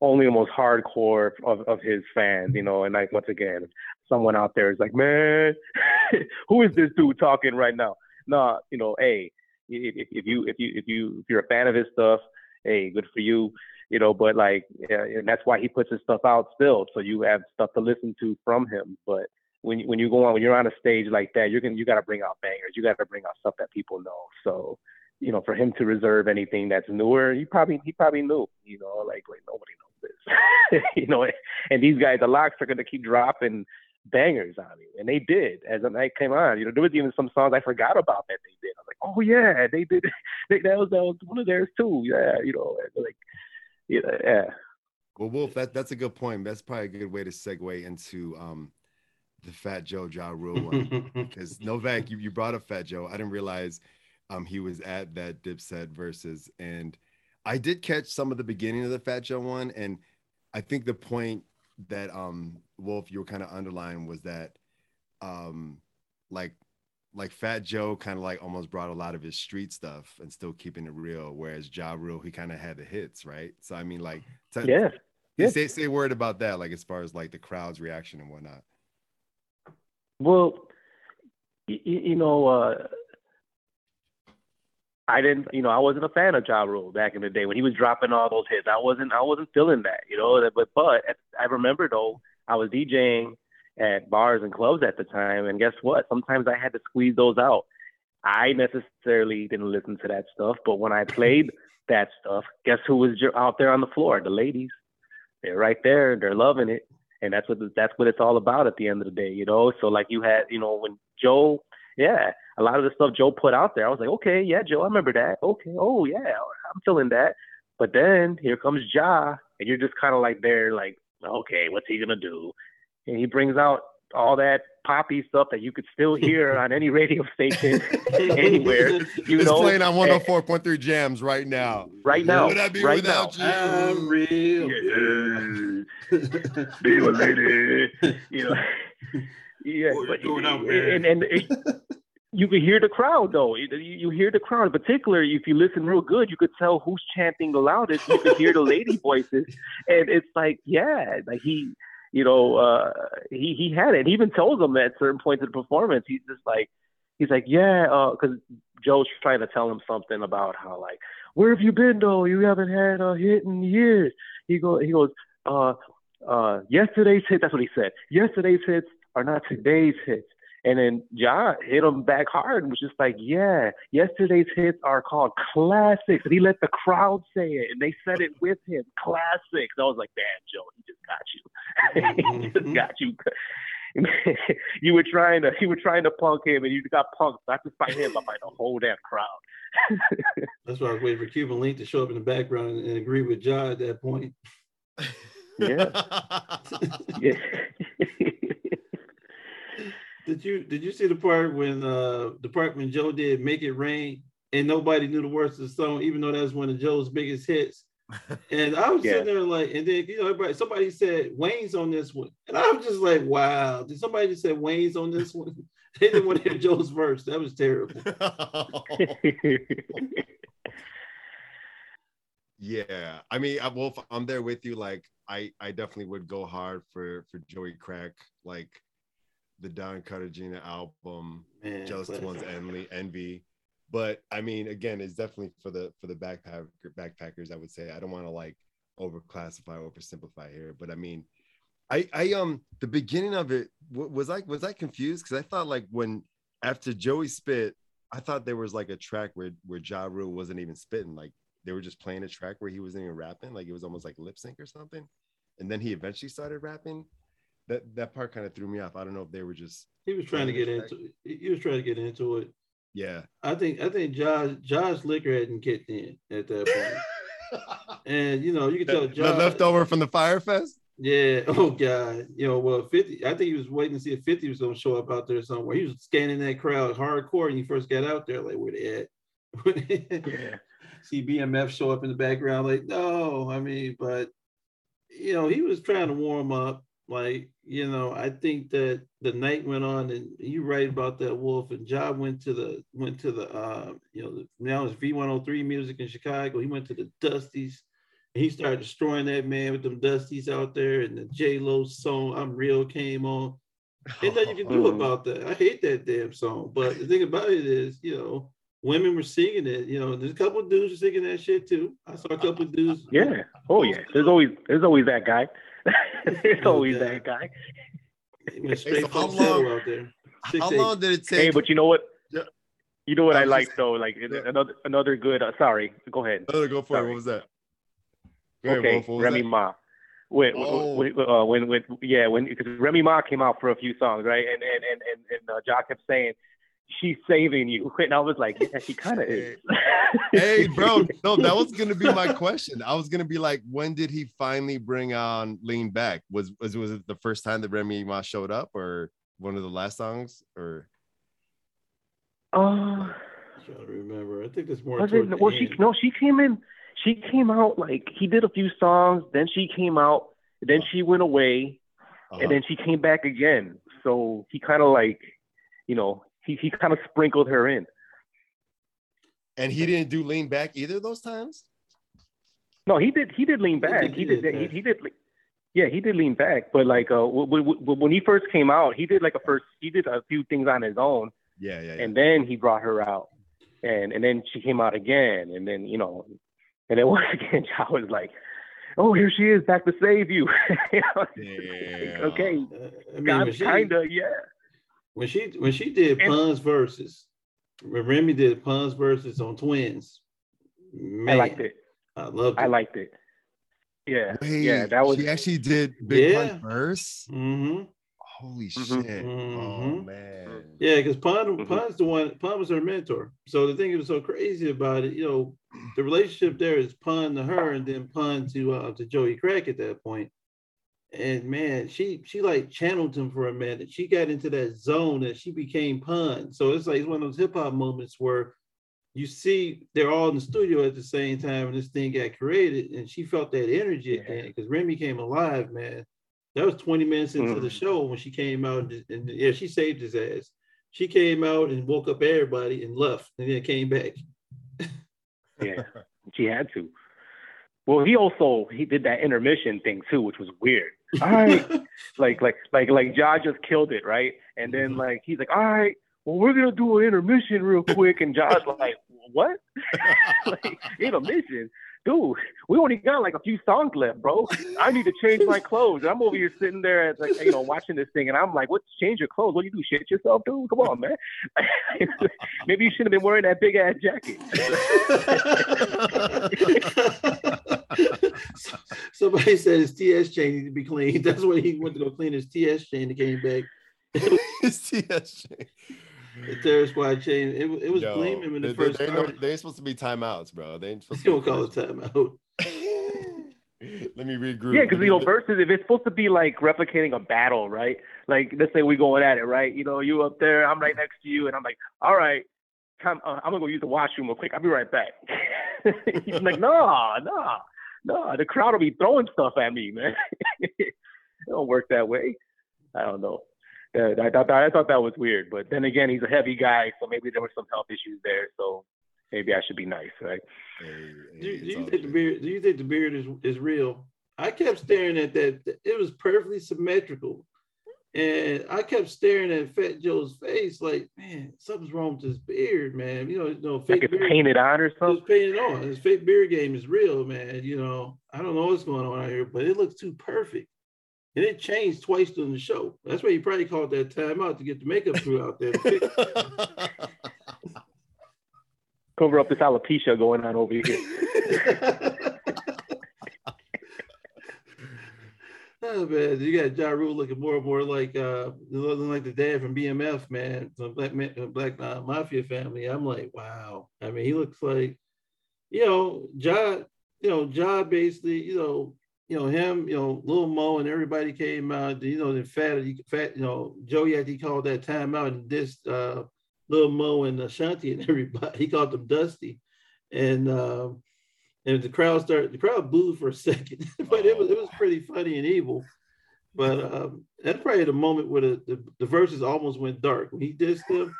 only the most hardcore of, of his fans. You know, and like once again, someone out there is like, man, who is this dude talking right now? No, you know, hey, if, if you if you if you if you're a fan of his stuff, hey, good for you. You know, but like, yeah, and that's why he puts his stuff out still, so you have stuff to listen to from him. But when when you go on when you're on a stage like that, you're gonna you got to bring out bangers. You got to bring out stuff that people know. So, you know, for him to reserve anything that's newer, he probably he probably knew. You know, like like nobody knows this. you know, and these guys, the LOX are gonna keep dropping bangers on me, and they did as the night came on. You know, there was even some songs I forgot about that they did. I was like, oh yeah, they did. They, that was that was one of theirs too. Yeah, you know, like yeah, yeah. Well, Wolf, that that's a good point. That's probably a good way to segue into um the Fat Joe Ja Rule one because Novak, you, you brought up Fat Joe. I didn't realize um he was at that Dipset versus, and I did catch some of the beginning of the Fat Joe one, and I think the point that um Wolf you were kind of underlying was that um like like Fat Joe kind of like almost brought a lot of his street stuff and still keeping it real, whereas Ja Rule he kind of had the hits, right? So I mean, like, t- yeah, yeah. Say say a word about that, like as far as like the crowd's reaction and whatnot. Well, you, you know, uh, I didn't, you know, I wasn't a fan of Ja Rule back in the day when he was dropping all those hits. I wasn't, I wasn't feeling that, you know. But but I remember though, I was DJing at bars and clubs at the time, and guess what? Sometimes I had to squeeze those out. I necessarily didn't listen to that stuff, but when I played that stuff, guess who was out there on the floor? The ladies. They're right there. They're loving it and that's what that's what it's all about at the end of the day, you know. So like you had, you know, when Joe, yeah, a lot of the stuff Joe put out there, I was like, okay, yeah, Joe, I remember that. Okay, oh yeah, I'm feeling that. But then here comes Ja, and you're just kind of like there, like, okay, what's he gonna do? And he brings out all that poppy stuff that you could still hear on any radio station anywhere. You it's know, playing on 104.3 jams right now. Right now. Would I be right without now. you? I'm real. Yeah. be a lady. You know. Yeah, What but you doing out and, and, and it, you can hear the crowd though. You, you hear the crowd, particularly if you listen real good, you could tell who's chanting the loudest. You could hear the lady voices, and it's like, yeah, like he, you know, uh, he he had it. He even told them at certain points of the performance, he's just like, he's like, yeah, because Joe's trying to tell him something about how like, where have you been though? You haven't had a hit in years. He go, he goes, uh, uh, yesterday's hit. That's what he said. Yesterday's hits are not today's hits. And then John hit him back hard and was just like, yeah, yesterday's hits are called classics. And he let the crowd say it and they said it with him, classics. I was like, damn, Joe, he just got you. he just Mhm. got you. you were trying to, you were trying to punk him and you got punked, not just by him, but by the whole damn crowd. That's why I was waiting for Cuban Link to show up in the background and, and agree with John at that point. Yeah. yeah. Did you did you see the part when uh the part when Joe did Make It Rain and nobody knew the words of the song, even though that was one of Joe's biggest hits? And I was Yeah. sitting there like, and then you know, everybody somebody said Wayne's on this one. And I'm just like, wow, did somebody just say Wayne's on this one? they didn't want to hear Joe's verse. That was terrible. yeah, I mean, I, Wolf, I'm there with you. Like, I I definitely would go hard for for Joey Crack, like the Don Cartagena album, Man, Jealous. Ones, Envy, Envy. But I mean, again, it's definitely for the for the backpack backpackers. I would say I don't want to like overclassify, oversimplify here, but I mean, I I um the beginning of it wa- was like was I confused because I thought like when after Joey spit, I thought there was like a track where where Ja Rule wasn't even spitting, like they were just playing a track where he wasn't even rapping, like it was almost like lip sync or something, and then he eventually started rapping. That that part kind of threw me off. I don't know if they were just He was trying to get into he he was trying to get into it. yeah. I think I think Josh Josh liquor hadn't kicked in at that and you know, you can tell the Josh leftover from the Fyre Fest. Yeah. Oh God. You know, well, 50. I think he was waiting to see if 50 was gonna show up out there somewhere. He was scanning that crowd hardcore and he first got out there, like where they at. yeah. see BMF show up in the background, like, no, I mean, but you know, he was trying to warm up, like you know, I think that the night went on, and you right about that Wolf. And Job went to the went to the uh, you know now it's V103 music in Chicago. He went to the Dusties, and he started destroying that man with them Dusties out there. And the J Lo song "I'm Real" came on. Ain't nothing you can do Mhm. about that. I hate that damn song. But the thing about it is, you know, women were singing it. You know, there's a couple of dudes singing that shit too. I saw a couple of dudes. Yeah. Oh yeah. There's always there's always that guy. there's always Okay. that guy. It went straight so how long- out there. Six, How eight. long did it take? Hey, but you know what? Yeah. You know what I I, like just- though? Like Yeah. another another good. Uh, sorry, go ahead. No, no, go for it. What was that? Go ahead, okay, Wolf, Remy that? Ma. When, Oh. when, uh, when, when, yeah, when because Remy Ma came out for a few songs, right? And and and and, and uh, Jock kept saying she's saving you, and I was like, yeah, she kind of is. hey, bro, no, that was gonna be my question. I was gonna be like, when did he finally bring on Lean Back? Was was was it the first time that Remy Ma showed up, or one of the last songs, or Uh, I'm trying to remember. I think it's more. was toward it? the Well, she end. no, she came in. She came out like he did a few songs, then she came out, then she went away, Uh-huh. and then she came back again. So he kind of like, you know, he he kind of sprinkled her in. and he didn't do Lean Back either of those times? No, he did. He did lean back. did- He he did. did He, he did. Yeah, he did lean back. But like, uh, w- w- w- when he first came out, he did like a first. He did a few things on his own, Yeah, yeah, yeah. and then he brought her out, and and then she came out again, and then you know, and then once again, I was like, oh, here she is back to save you. You know, Damn. okay, I mean, when she, kinda, yeah. When she when she did And- Pun's verses, when Remy did Pun's verses on Twins. Man, I liked it. I loved it. I liked it. Yeah, Wait, yeah, that was. she actually did Big Yeah. Pun verse. Mm-hmm. Holy Mhm. shit! Oh Mhm. man. Yeah, because Pun Mhm. Pun's the one. Pun was her mentor. So the thing that was so crazy about it, you know, the relationship there is Pun to her, and then Pun to uh, to Joey Crack at that point. And man, she she like channeled him for a minute. She got into that zone and she became Pun. So it's like it's one of those hip hop moments where you see they're all in the studio at the same time, and this thing got created, and she felt that energy again because Remy came alive, man. That was 20 minutes into the Mhm. show when she came out, and, and yeah, she saved his ass. She came out and woke up everybody and left, and then came back. Yeah, she had to. Well, he also he did that intermission thing too, which was weird. All right, like like like like Ja just killed it, right? And then mm-hmm. like he's like, all right, well we're gonna do an intermission real quick, and Ja's like, what? like intermission, dude? We only got like a few songs left, bro. I need to change my clothes. I'm over here sitting there, at, like you know, watching this thing, and I'm like, what? Change your clothes? What do you do? Shit yourself, dude? Come on, man. Maybe you shouldn't have been wearing that big ass jacket. Somebody said his TS chain needed to be cleaned. That's when he went to go clean his TS chain and came back. his TS The Terror Squad chain. It, it was Yo, gleaming when they, it they, first they, ain't started. no- they ain't supposed to be timeouts, bro. They ain't supposed You to don't call it timeout. Let me regroup. Yeah, because you know, versus if it's supposed to be like replicating a battle, right? Like let's say we going at it, right? You know, you up there, I'm right next to you, and I'm like, all right, come, uh, I'm gonna go use the washroom real quick. I'll be right back. He's like, no, no, no, the crowd will be throwing stuff at me, man. it don't work that way. I don't know. Uh, I thought I thought that was weird, but then again, he's a heavy guy, so maybe there were some health issues there. So maybe I should be nice, right? Hey, hey, Do, do you all think the beard? Do you think the beard is is real? I kept staring at that. It was perfectly symmetrical, and I kept staring at Fat Joe's face. Like, man, something's wrong with this beard, man. You know, you know, Like fake it's beard. painted on or something. It's painted on. His fake beard game is real, man. You know, I don't know what's going on out here, but it looks too perfect. And it changed twice during the show. That's why he probably called that time out to get the makeup crew out there. to fix it. Cover up this alopecia going on over here. Oh man, you got Ja Rule looking more and more like uh looking like the dad from BMF, man, the Black uh, Black uh, Mafia family. I'm like, wow. I mean, he looks like, you know, Ja, you know, Ja basically, you know, you know him, you know, Lil Mo and everybody came out. You know, the fat, fat, you know, Joey he called that time out and this uh Lil Mo and Ashanti and everybody. He called them Dusty, and. um and the crowd started the crowd booed for a second but it was it was pretty funny and evil But um, that's probably the moment where the, the, the verses almost went dark when he dissed them.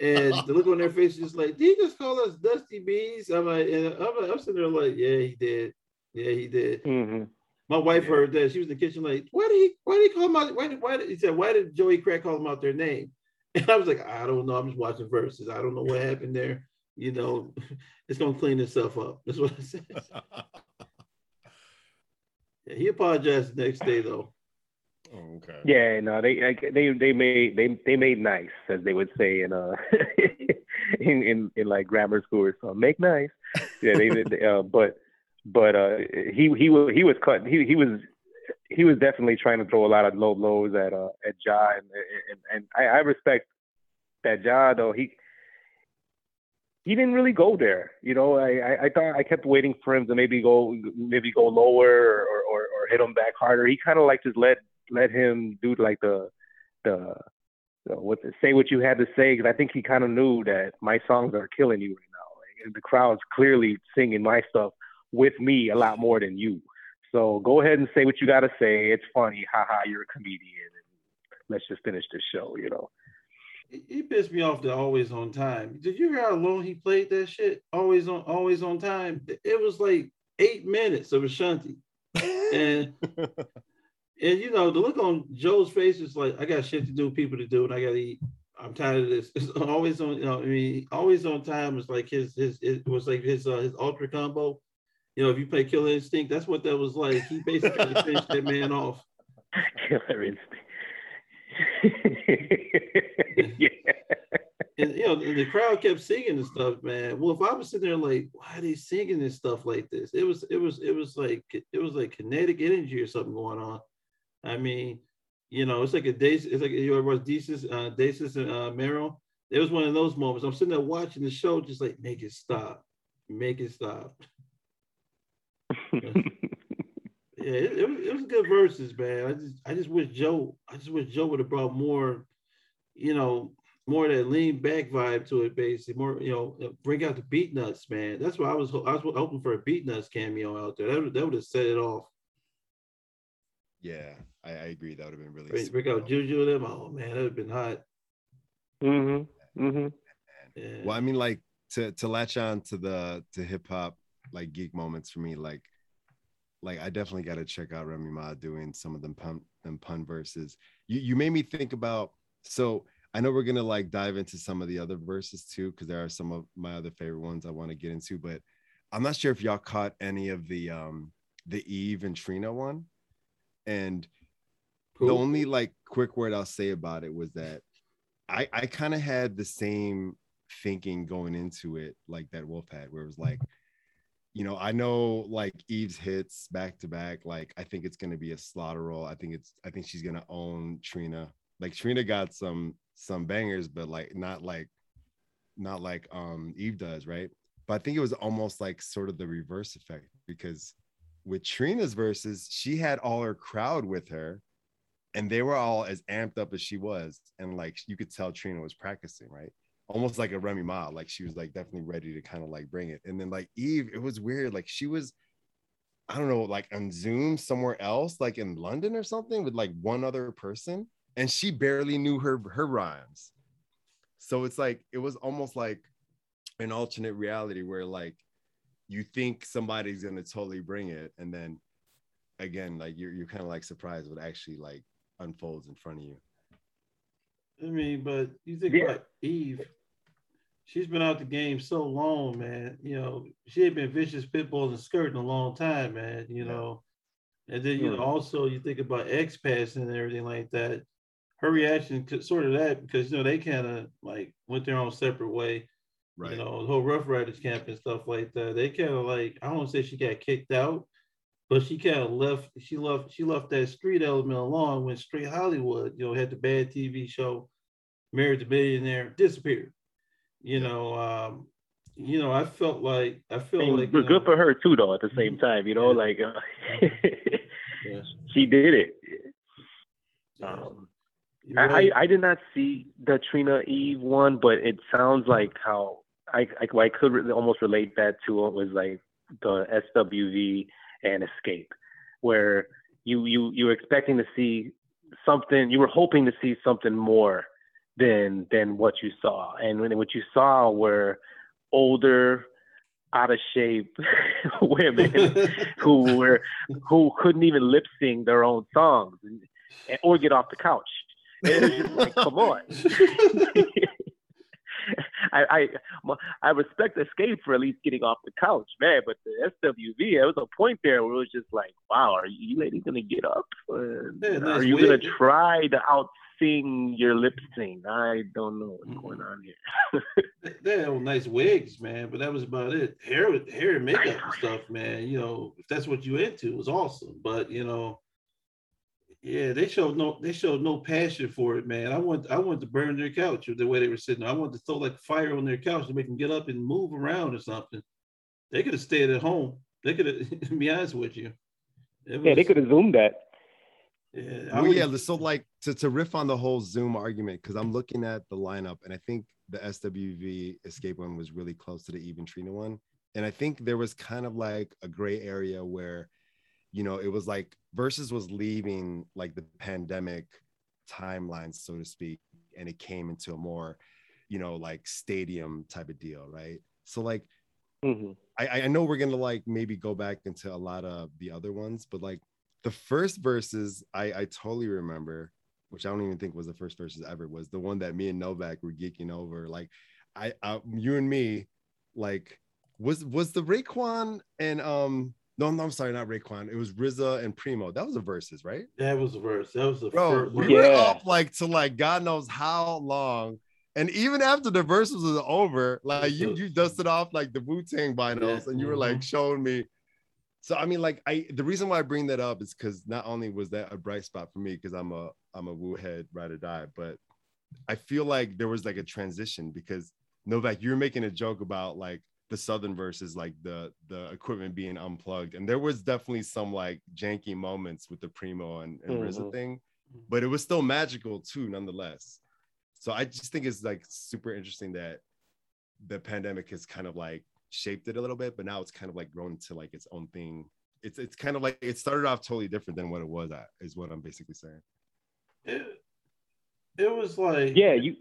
And the look on their face is like, did he just call us Dusty Bees? I'm like, and I'm, I'm sitting there like, yeah, he did. Yeah, he did. Mm-hmm. My wife Yeah. heard that. She was in the kitchen like, why did he why did he call my? Why did why did he said, why did Joey Crack call them out their name? And I was like, I don't know. I'm just watching verses. I don't know what happened there. You know, it's gonna clean itself up. That's what I said. Yeah, he apologized the next day though. Oh, okay. Yeah, no, they like, they they made they they made nice, as they would say in uh in in, in like grammar school or something. Make nice. Yeah, they, they uh, but but uh he he was he was cut. He he was he was definitely trying to throw a lot of low blows at uh at Ja and and, and I, I respect that Ja though he he didn't really go there. You know, I, I, thought I kept waiting for him to maybe go maybe go lower or or, or hit him back harder. He kind of like just let let him do like the the, the what say what you had to say because I think he kind of knew that my songs are killing you right now. Like, and the crowd's clearly singing my stuff with me a lot more than you. So go ahead and say what you got to say. It's funny, haha. You're a comedian, let's just finish the show. You know. He, he pissed me off the always on time. Did you hear how long he played that shit? Always on always on time. It was like eight minutes of Ashanti. And and you know, the look on Joe's face is like, I got shit to do, people to do, and I gotta eat. I'm tired of this. It's always on, you know, I mean, always on time is like his his it was like his uh, his ultra combo. You know, if you play Killer Instinct, that's what that was like. He basically finished that man off. Killer instinct. yeah. And you know, the crowd kept singing and stuff, man. Well, if I was sitting there like, why are they singing this stuff like this? It was, it was, it was like, it was like kinetic energy or something going on. I mean, you know, it's like a days, it's like you ever watch Desus, uh, Desus and uh, Mero. It was one of those moments. I'm sitting there watching the show, just like, make it stop, make it stop. Yeah, it, it, was, it was good verses, man. I just, I just wish Joe, I just wish Joe would have brought more, you know, more of that lean back vibe to it, basically. More, you know, bring out the Beatnuts, man. That's why I was, I was hoping for a Beatnuts cameo out there. That would, that would have set it off. yeah, I, I agree. That would have been really. Bring, bring out. Juju and them. Oh man, that would have been hot. mm-hmm. Mm-hmm. Yeah. Well, I mean, like to to latch on to the to hip hop like geek moments for me, like like I definitely got to check out Remy Ma doing some of them pun them pun verses. You you made me think about so I know we're gonna like dive into some of the other verses too because there are some of my other favorite ones I want to get into, but I'm not sure if y'all caught any of the um the Eve and Trina one, and Cool. the only like quick word I'll say about it was that I I kind of had the same thinking going into it like that Wolf had, where it was like, you know, I know like Eve's hits back to back. Like I think it's gonna be a slaughter roll. I think it's I think she's gonna own Trina. Like Trina got some some bangers, but like not like not like um Eve does, right? But I think it was almost like sort of the reverse effect because with Trina's verses, she had all her crowd with her and they were all as amped up as she was and like you could tell trina was practicing right almost like a remy ma like she was like definitely ready to kind of like bring it. And then like eve it was weird like she was i don't know like on zoom somewhere else like in london or something with like one other person and she barely knew her her rhymes. So it's like it was almost like an alternate reality where like you think somebody's gonna totally bring it and then again like you're, you're kind of like surprised what actually like unfolds in front of you I mean, but you think Yeah. about Eve, she's been out the game so long, man. You know, she had been vicious pitbull and skirting a long time, man. You know, and then you know also you think about X passing and everything like that. Her reaction to sort of that because you know they kind of like went their own separate way. right You know, the whole Ruff Ryders camp and stuff like that. They kind of like I don't want to say she got kicked out, but she kind of left. She left. She left that street element alone. Went straight Hollywood. You know, had the bad TV show, Married to Billionaire, disappeared. You know, um, you know, I felt like I feel like good know, for her too, though. At the same time, you know, Yeah. like uh, Yeah. she did it. Um, I, right. I I did not see the Trina Eve one, but it sounds like how I I, I could almost relate that to what was like the SWV and Xscape, where you you you were expecting to see something. You were hoping to see something more than than what you saw, and when what you saw were older, out of shape women who were who couldn't even lip sync their own songs and, or get off the couch. And it was just like, come on. I, I I respect Xscape for at least getting off the couch, man. But the SWV, there was a point there where it was just like, wow, are you ladies gonna get up? Yeah, are you gonna try to out sing your lip sync? I don't know what's going on here. they had nice wigs, man, but that was about it. Hair, hair and makeup and stuff, man. You know, if that's what you into, it was awesome. But you know, yeah, they showed no they showed no passion for it, man. I want I want to burn their couch the way they were sitting. I want to throw like fire on their couch to make them get up and move around or something. They could have stayed at home. They could have be honest with you. Was, yeah, they could have zoomed that. Yeah, well, yeah. So like to, to riff on the whole Zoom argument, because I'm looking at the lineup and I think the SWV Xscape one was really close to the Even Trina one. And I think there was kind of like a gray area where you know, it was like Verzuz was leaving like the pandemic timeline, so to speak, and it came into a more, you know, like stadium type of deal, right? So like mm-hmm. I, I know we're gonna like maybe go back into a lot of the other ones, but like the first verses I, I totally remember, which I don't even think was the first verses ever, was the one that me and Novak were geeking over. Like I, I you and me, like was was the Raekwon and um no, no, I'm sorry, not Raekwon. It was RZA and Primo. That was a Verzuz, right? That was a verse. That was the Bro, first. We yeah. were up like to like God knows how long. And even after the verses was over, like you you dusted off like the Wu Tang vinyls, yeah. and you were like mm-hmm. showing me. So I mean, like I the reason why I bring that up is because not only was that a bright spot for me because I'm a I'm a Wu head ride or die, but I feel like there was like a transition because Novak, you were making a joke about like the southern versus like the the equipment being unplugged. And there was definitely some like janky moments with the primo and, and mm-hmm. RZA thing but it was still magical too nonetheless. So i just think it's like super interesting that the pandemic has kind of like shaped it a little bit but now it's kind of like grown to like its own thing. It's it's kind of like it started off totally different than what it was at is what i'm basically saying. It, it was like yeah you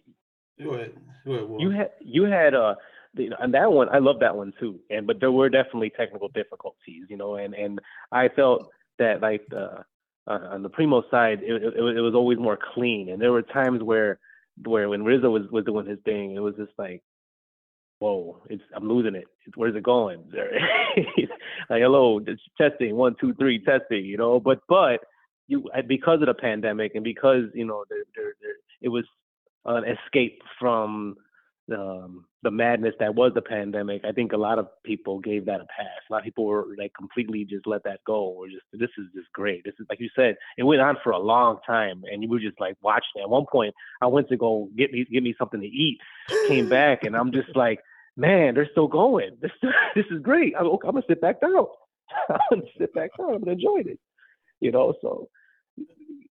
go ahead, go ahead you had you had uh you know, and that one I love that one too. And but there were definitely technical difficulties, you know, and and I felt that like the uh, on the primo side, it, it, it was always more clean, and there were times where where when RZA was was doing his thing, it was just like, whoa, it's I'm losing it. Where's it going? like hello, testing one two three testing, you know. But but you because of the pandemic and because you know there, there, there it was an escape from um, the madness that was the pandemic, I think a lot of people gave that a pass. A lot of people were like completely just let that go. Or just this is just great. This is like you said, it went on for a long time, and you were just like watching. it. At one point, I went to go get me get me something to eat, came back, and I'm just like, man, they're still going. This this is great. I'm, I'm gonna sit back down. I'm gonna sit back down. I'm gonna enjoy it. You know, so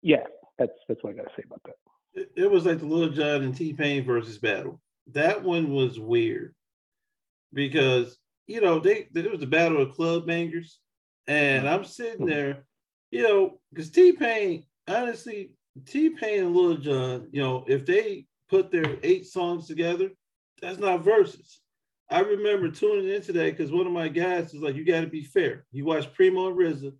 yeah, that's that's what I gotta say about that. It, it was like the Lil Jon and T Pain versus battle that one was weird because you know they there was a battle of club bangers, and mm-hmm. I'm sitting there, you know, because T Pain honestly T Pain and Lil Jon, you know, if they put their eight songs together, that's not verses. I remember tuning in today because one of my guys was like, "You got to be fair. You watch Primo and RZA,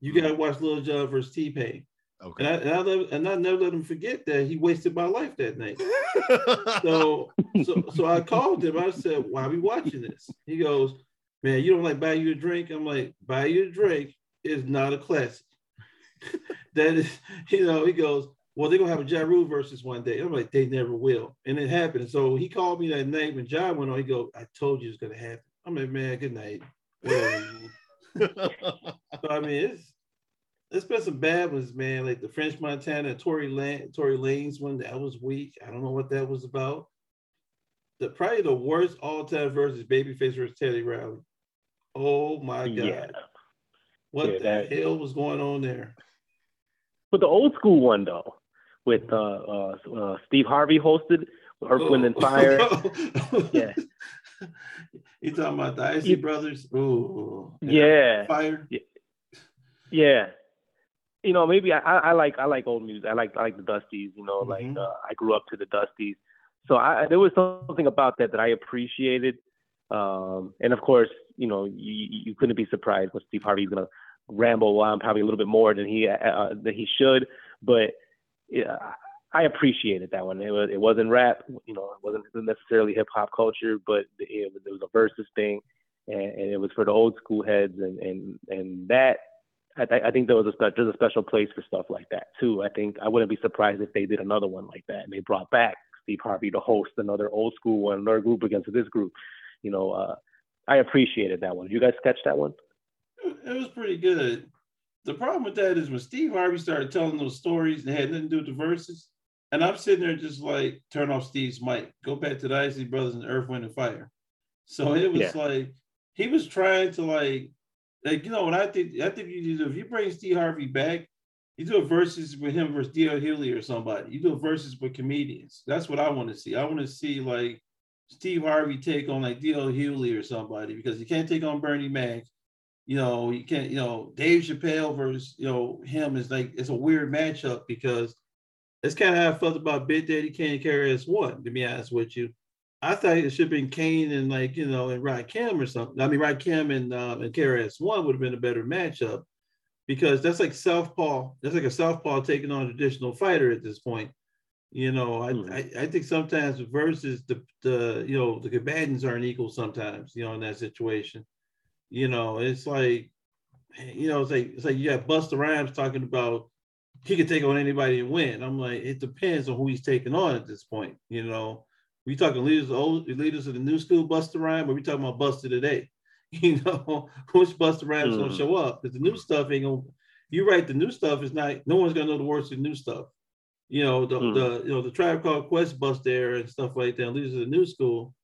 you got to mm-hmm. watch Lil Jon versus T Pain." Okay. And I, and I, never, and I never let him forget that he wasted my life that night. so, so, so I called him. I said, "Why are we watching this?" He goes, "Man, you don't like buy you a drink." I'm like, "Buy you a drink is not a classic." that is, you know. He goes, "Well, they're gonna have a Ja Rule Verzuz one day." I'm like, "They never will," and it happened. So he called me that night when John went on. He goes, "I told you it's gonna happen." I'm like, "Man, good night." so I mean, it's there's been some bad ones, man, like the French Montana, Tory Lane, Tory Lanez one. That was weak. I don't know what that was about. The probably the worst all-time versus Babyface versus Teddy Riley. Oh my god. Yeah. What yeah, the that, hell was going on there? But the old school one though, with uh, uh, uh Steve Harvey hosted Earth, Wind and Fire. yeah. You talking about the Isley Brothers? Ooh. Yeah. Fire. Yeah. You know, maybe I, I like I like old music. I like I like the Dusties. You know, like Mhm. uh, I grew up to the Dusties, so I there was something about that that I appreciated. Um, and of course, you know, you, you couldn't be surprised when Steve Harvey's gonna ramble on probably a little bit more than he uh, than he should. But yeah, I appreciated that one. It was it wasn't rap, you know, it wasn't necessarily hip hop culture, but it, was- it was a versus thing, and, and it was for the old school heads, and and and that I, th- I think there was a spe- there's a special place for stuff like that too. I think I wouldn't be surprised if they did another one like that, and they brought back Steve Harvey to host another old school one, another group against this group. You know, uh, I appreciated that one. You guys catch that one? It was pretty good. The problem with that is when Steve Harvey started telling those stories and had nothing to do with the verses, and I'm sitting there just like, turn off Steve's mic, go back to the Isley Brothers and Earth, Wind, and Fire. So it was Yeah. like he was trying to like, like you know, what I think I think you do if you bring Steve Harvey back, you do a versus with him versus D.L. Hughley or somebody. You do a versus with comedians. That's what I want to see. I want to see like Steve Harvey take on like D.L. Hughley or somebody because he can't take on Bernie Mac you know, you can't, you know, Dave Chappelle versus, you know, him is like, it's a weird matchup because it's kind of how I felt about Big Daddy Kane and KRS One, to be honest with you. I thought it should have been Kane and like, you know, and Rakim or something. I mean, Rakim and, uh, and KRS One would have been a better matchup because that's like Southpaw, that's like a Southpaw taking on a traditional fighter at this point. You know, I, Mhm. I, I think sometimes versus the, the, you know, the combatants aren't equal sometimes, you know, in that situation. You know, it's like, you know, it's like it's like you got Busta Rhymes talking about he could take on anybody and win. I'm like, it depends on who he's taking on at this point. You know, we talking leaders of old leaders of the new school Busta Rhymes, or we talking about Busta today? You know, which Busta Rhymes gonna Mhm. show up? Because the new stuff ain't gonna. You're right. The new stuff is not. No one's gonna know the words of the new stuff. You know, the, Mhm. the you know the tribe called Quest Busta era and stuff like that. Leaders of the new school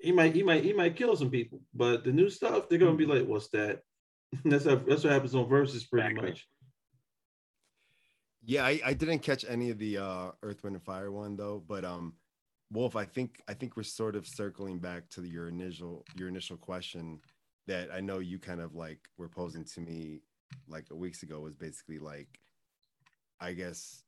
he might he might he might kill some people, but the new stuff they're gonna be like, what's that? that's how, that's what happens on verses pretty Exactly. much. Yeah, I, I didn't catch any of the uh, Earth, Wind, and Fire one though. But um, Wolf, I think I think we're sort of circling back to your initial your initial question that I know you kind of like were posing to me like a weeks ago was basically like, I guess,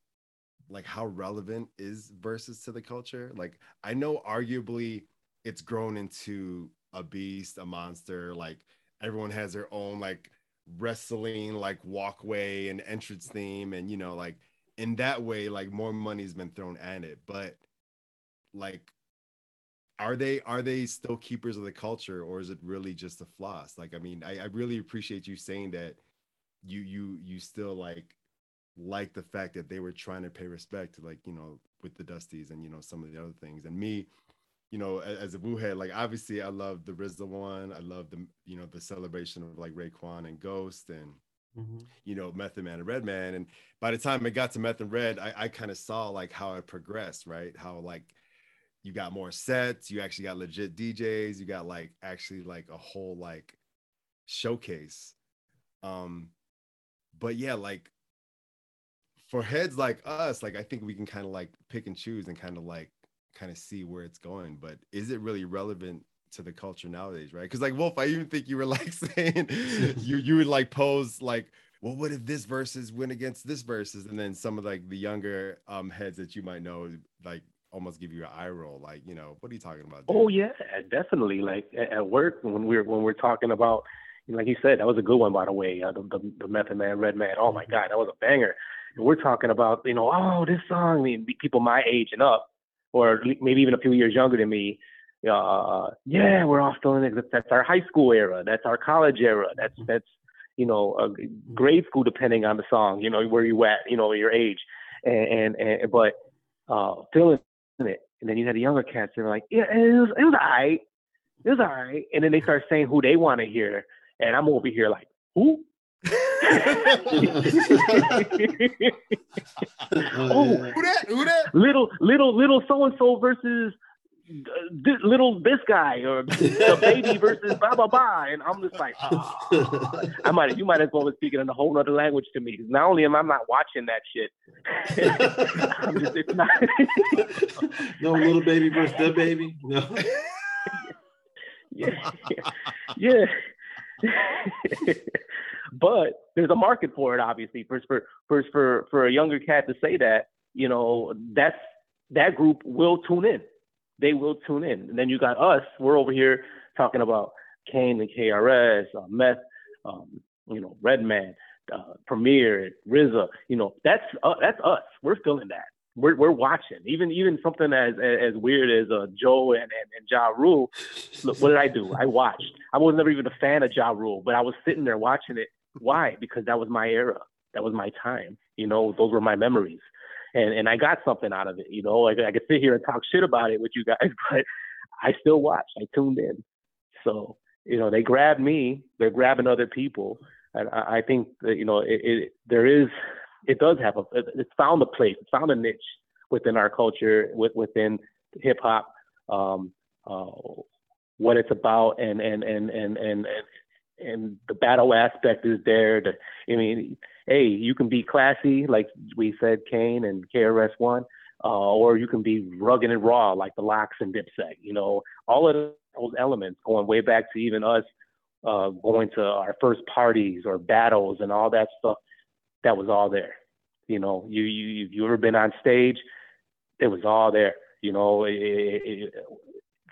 like how relevant is versus to the culture? Like I know arguably it's grown into a beast, a monster. Like everyone has their own like wrestling like walkway and entrance theme and you know like in that way like more money's been thrown at it but like are they are they still keepers of the culture or is it really just a floss like i mean i, I really appreciate you saying that you you you still like like the fact that they were trying to pay respect to like you know with the dusties and you know some of the other things and me you know, a- as a Wu head, like obviously I love the RZA one. I love the you know the celebration of like Raekwon and Ghost and mm-hmm. you know Method Man and red man And by the time it got to Meth and Red, I, I kind of saw like how it progressed, right? How like you got more sets, you actually got legit DJs, you got like actually like a whole like showcase. Um, but yeah, like for heads like us, like I think we can kind of like pick and choose and kind of like kind of see where it's going. But is it really relevant to the culture nowadays, right? Because like Wolf, I even think you were like saying you you would like pose like, well, what if this versus went against this versus, and then some of like the younger um heads that you might know like almost give you an eye roll, like you know, what are you talking about? dude?" Oh yeah, definitely. Like at, work when we're when we're talking about, like you said, that was a good one by the way. Uh, the, the the Method Man, Red Man. Oh my God, that was a banger. And we're talking about, you know, oh this song. I mean, people my age and up, or maybe even a few years younger than me. Uh, yeah, we're all still in it. That's our high school era. That's our college era. That's that's you know uh, grade school depending on the song. You know where you at. You know your age, and and, and but uh, feeling it. And then you had the younger cats. They're like, yeah, it was it was alright. It was alright. And then they start saying who they want to hear, and I'm over here like, who? Oh. Who that? Who that? little little little so and so versus uh, little this guy or the baby versus blah blah blah. And I'm just like, oh. I might you might as well be speaking in a whole other language to me. Not only am I not watching that shit, I'm just it's not. no little baby versus the baby. No. yeah, yeah. but there's a market for it, obviously. First, for first for for a younger cat to say that, you know, that's that group will tune in. They will tune in. And then you got us. We're over here talking about Kane and KRS, uh, Meth, um, you know, Redman, uh, Premier, RZA. You know, that's uh, that's us. We're feeling that. We're, we're watching. Even even something as as weird as uh, Joe and, and, and Ja Rule. Look, what did I do? I watched. I was never even a fan of Ja Rule, but I was sitting there watching it. Why? Because that was my era. That was my time. You know, those were my memories. And and I got something out of it. You know, like I could sit here and talk shit about it with you guys, but I still watched. I tuned in. So you know, they grabbed me. They're grabbing other people. And I, I think that you know, it, it there is it does have a it's found a place, it's found a niche within our culture, with, within hip hop, um, uh, what it's about, and and and and and and, and the battle aspect is there. To, I mean, hey, you can be classy, like we said, Kane and KRS One, uh, or you can be rugged and raw, like the LOX and Dipset. You know, all of those elements going way back to even us uh, going to our first parties or battles and all that stuff that was all there. You know, you you if you ever been on stage? It was all there. You know, it, it,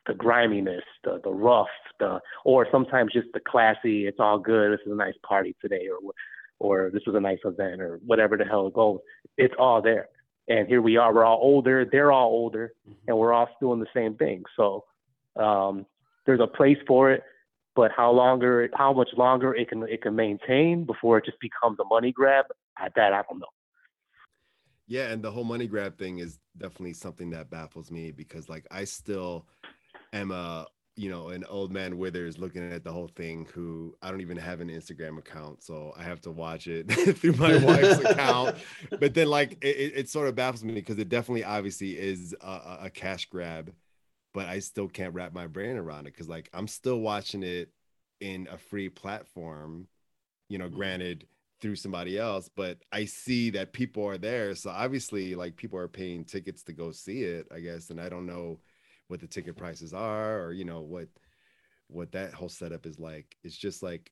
the griminess, the the rough, the or sometimes just the classy. It's all good. This is a nice party today, or or this was a nice event, or whatever the hell it goes. It's all there. And here we are. We're all older. They're all older, mm-hmm. and we're all doing the same thing. So um, there's a place for it but how longer how much longer it can it can maintain before it just becomes a money grab at that i don't know yeah, and the whole money grab thing is definitely something that baffles me because like I still am a you know an old man withers looking at the whole thing who I don't even have an Instagram account, so I have to watch it through my wife's account. But then like it, it sort of baffles me because it definitely obviously is a, a cash grab, but I still can't wrap my brain around it because like I'm still watching it in a free platform. You know, mm-hmm. granted through somebody else but i see that people are there so obviously like people are paying tickets to go see it i guess and i don't know what the ticket prices are or you know what what that whole setup is like it's just like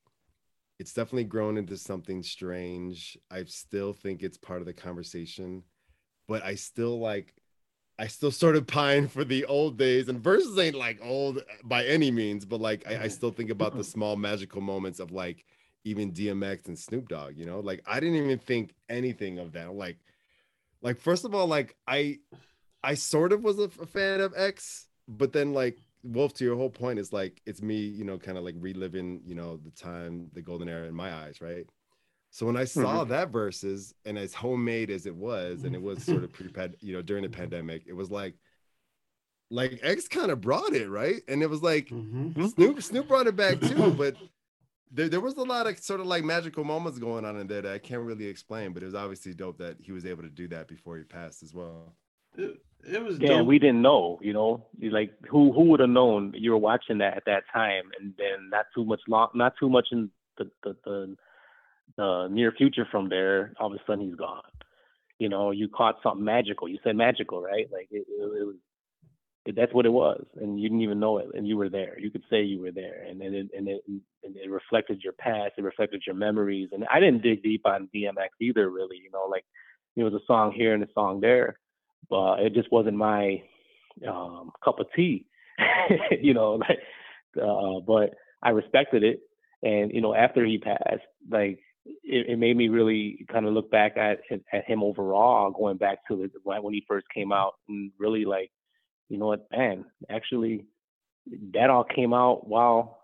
it's definitely grown into something strange i still think it's part of the conversation but i still like I still sort of pine for the old days, and verses ain't like old by any means, but like I, I mm-hmm. still think about the mm-hmm. small magical moments of like even DMX and Snoop Dogg, you know? Like I didn't even think anything of that. Like like first of all, like I I sort of was a, a fan of X, but then like Wolf to your whole point is like it's me, you know, kind of like reliving, you know, the time, the golden era in my eyes, right? So when I saw mm-hmm. that verses and as homemade as it was, and it was sort of pre you know, during the pandemic, it was like like X kind of brought it, right? And it was like mm-hmm. Snoop Snoop brought it back too, but there, there was a lot of sort of like magical moments going on in there that I can't really explain, but it was obviously dope that he was able to do that before he passed as well. It, was yeah, dope. we didn't know, you know, like who who would have known you were watching that at that time, and then not too much long, not too much in the the, the, the near future from there, all of a sudden he's gone. You know, you caught something magical. You said magical, right? Like it, it, it was that's what it was, and you didn't even know it, and you were there. You could say you were there, and and it, and it, and it reflected your past, it reflected your memories. And I didn't dig deep on DMX either, really. You know, like it was a song here and a song there, but it just wasn't my um, cup of tea. you know, like, uh, but I respected it, and you know, after he passed, like it, it made me really kind of look back at at him overall, going back to the, when he first came out, and really like you know what, man, actually, that all came out while,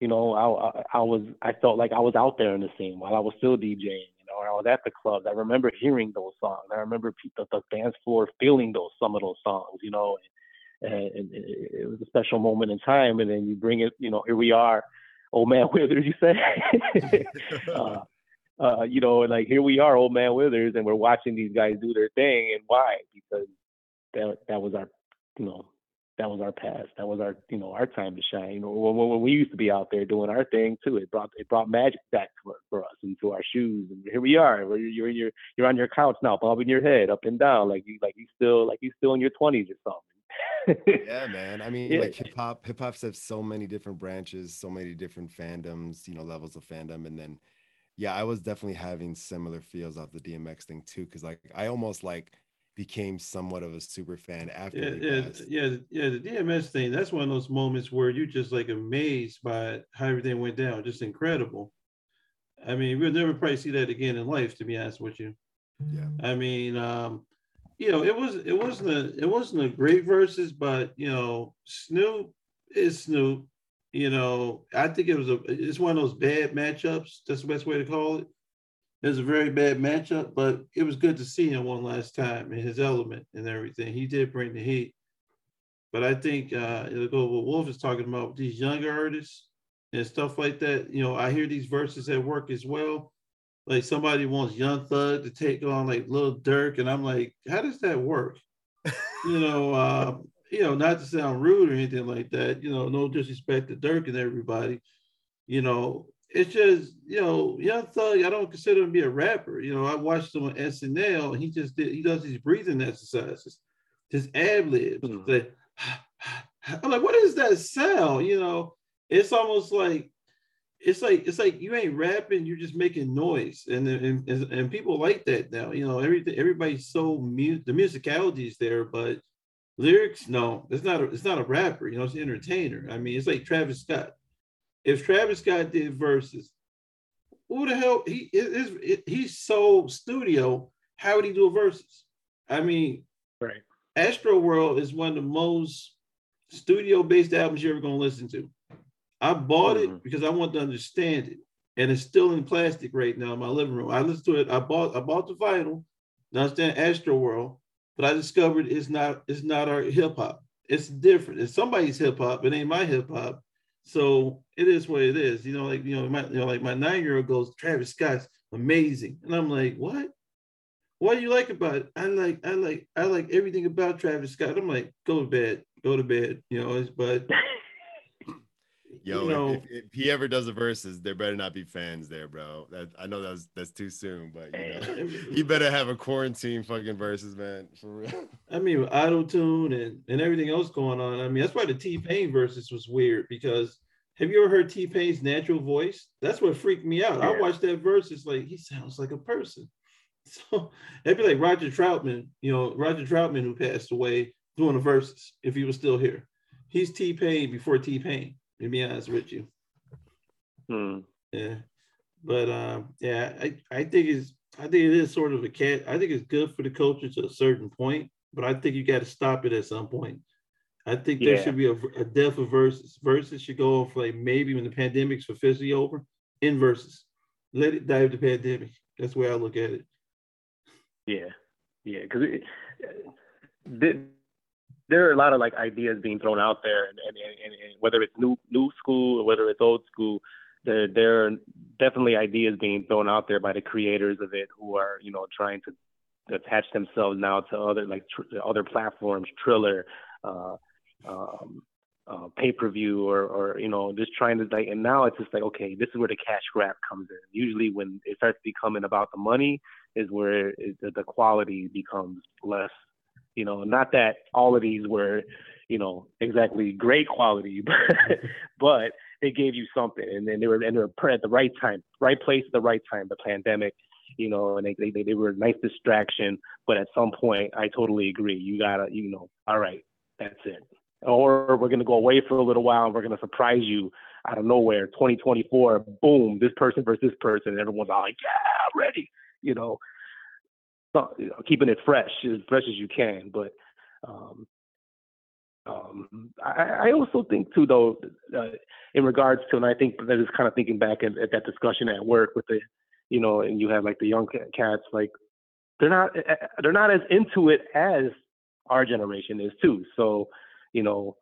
you know, I, I, I was, I felt like I was out there in the scene while I was still DJing, you know, or I was at the clubs. I remember hearing those songs. I remember people, the dance floor feeling those, some of those songs, you know, and, and, it was a special moment in time. And then you bring it, you know, here we are. Old man Withers, you say? uh, uh, you know, like here we are, old man Withers, and we're watching these guys do their thing. And why? Because that that was our you know, that was our past. That was our, you know, our time to shine. You know, when, when we used to be out there doing our thing too, it brought it brought magic back for, for us into our shoes. And here we are. Where You're in your you're on your couch now, bobbing your head up and down like you like you still like you still in your twenties or something. yeah, man. I mean, yeah. like hip hop, hip hop's have so many different branches, so many different fandoms, you know, levels of fandom, and then yeah, I was definitely having similar feels off the DMX thing too, because like I almost like became somewhat of a super fan after. Yeah, yeah, yeah, yeah. The DMX thing, that's one of those moments where you're just like amazed by how everything went down. Just incredible. I mean, we'll never probably see that again in life, to be honest with you. Yeah. I mean, um, you know, it was it wasn't a it wasn't a great verses, but you know, Snoop is Snoop. You know, I think it was a it's one of those bad matchups. That's the best way to call it. It was a very bad matchup, but it was good to see him one last time in his element and everything. He did bring the heat. But I think uh, it'll go what Wolf is talking about with these younger artists and stuff like that. You know, I hear these verses at work as well. Like somebody wants Young Thug to take on like Lil Durk, and I'm like, how does that work? you know, uh, you know, not to sound rude or anything like that. You know, no disrespect to Durk and everybody. You know, it's just you know, Young Thug. I don't consider him to be a rapper. You know, I watched him on SNL. And he just did. He does these breathing exercises, just ad libs. Hmm. Like, I'm like, what is that sound? You know, it's almost like it's like it's like you ain't rapping, you're just making noise, and and and, and people like that now. You know, everything everybody's so mu- the musicality is there, but lyrics, no, it's not. A, it's not a rapper. You know, it's an entertainer. I mean, it's like Travis Scott. If Travis Scott did verses, who the hell he is? He's so studio. How would he do a verses? I mean, Right. Astroworld is one of the most studio-based albums you're ever gonna listen to. I bought Mhm. it because I want to understand it, and it's still in plastic right now in my living room. I listened to it. I bought I bought the vinyl to understand Astroworld, but I discovered it's not it's not our hip hop. It's different. It's somebody's hip hop. It ain't my hip hop. So it is what it is. You know, like you know, my you know, like my nine year old goes, Travis Scott's amazing, and I'm like, what? What do you like about it? I like, I like, I like everything about Travis Scott. I'm like, go to bed, go to bed. You know, but Yo, you know, if, if, if he ever does a verses, there better not be fans there, bro. That I know that's that's too soon, but you know, he better have a quarantine fucking verses, man, for real. I mean, with auto tune and, and everything else going on. I mean, that's why the T Pain versus was weird because have you ever heard T Pain's natural voice? That's what freaked me out. I watched that verse. It's like he sounds like a person. So it'd be like Roger Troutman, you know, Roger Troutman who passed away doing the verses if he was still here. He's T Pain before T Pain, to be honest with you. Hmm. Yeah. But um, yeah, I, I think it's I think it is sort of a cat. I think it's good for the culture to a certain point, but I think you got to stop it at some point. I think there Yeah. should be a, a death of verses. Verses should go off like maybe when the pandemic's officially over, in verses. Let it die of the pandemic. That's the way I look at it. Yeah, yeah, because there, are a lot of like ideas being thrown out there, and, and, and, and whether it's new new school or whether it's old school, there there are definitely ideas being thrown out there by the creators of it who are you know trying to attach themselves now to other like tr- other platforms, Triller, uh, um, uh, pay per view, or or you know just trying to like. And now it's just like okay, this is where the cash grab comes in. Usually when it starts becoming about the money is where it, the quality becomes less. You know, not that all of these were, you know, exactly great quality, but but they gave you something, and then they were and they were at the right time, right place at the right time. The pandemic, you know, and they they, they were a nice distraction. But at some point, I totally agree. You gotta, you know, all right, that's it. Or we're gonna go away for a little while, and we're gonna surprise you out of nowhere. 2024, boom, this person versus this person, and everyone's all like, yeah, ready you know, keeping it fresh as fresh as you can. But um, um, I, I also think too, though, uh, in regards to, and I think that is kind of thinking back at, at that discussion at work with the, you know, and you have like the young cats, like they're not they're not as into it as our generation is too. So, you know,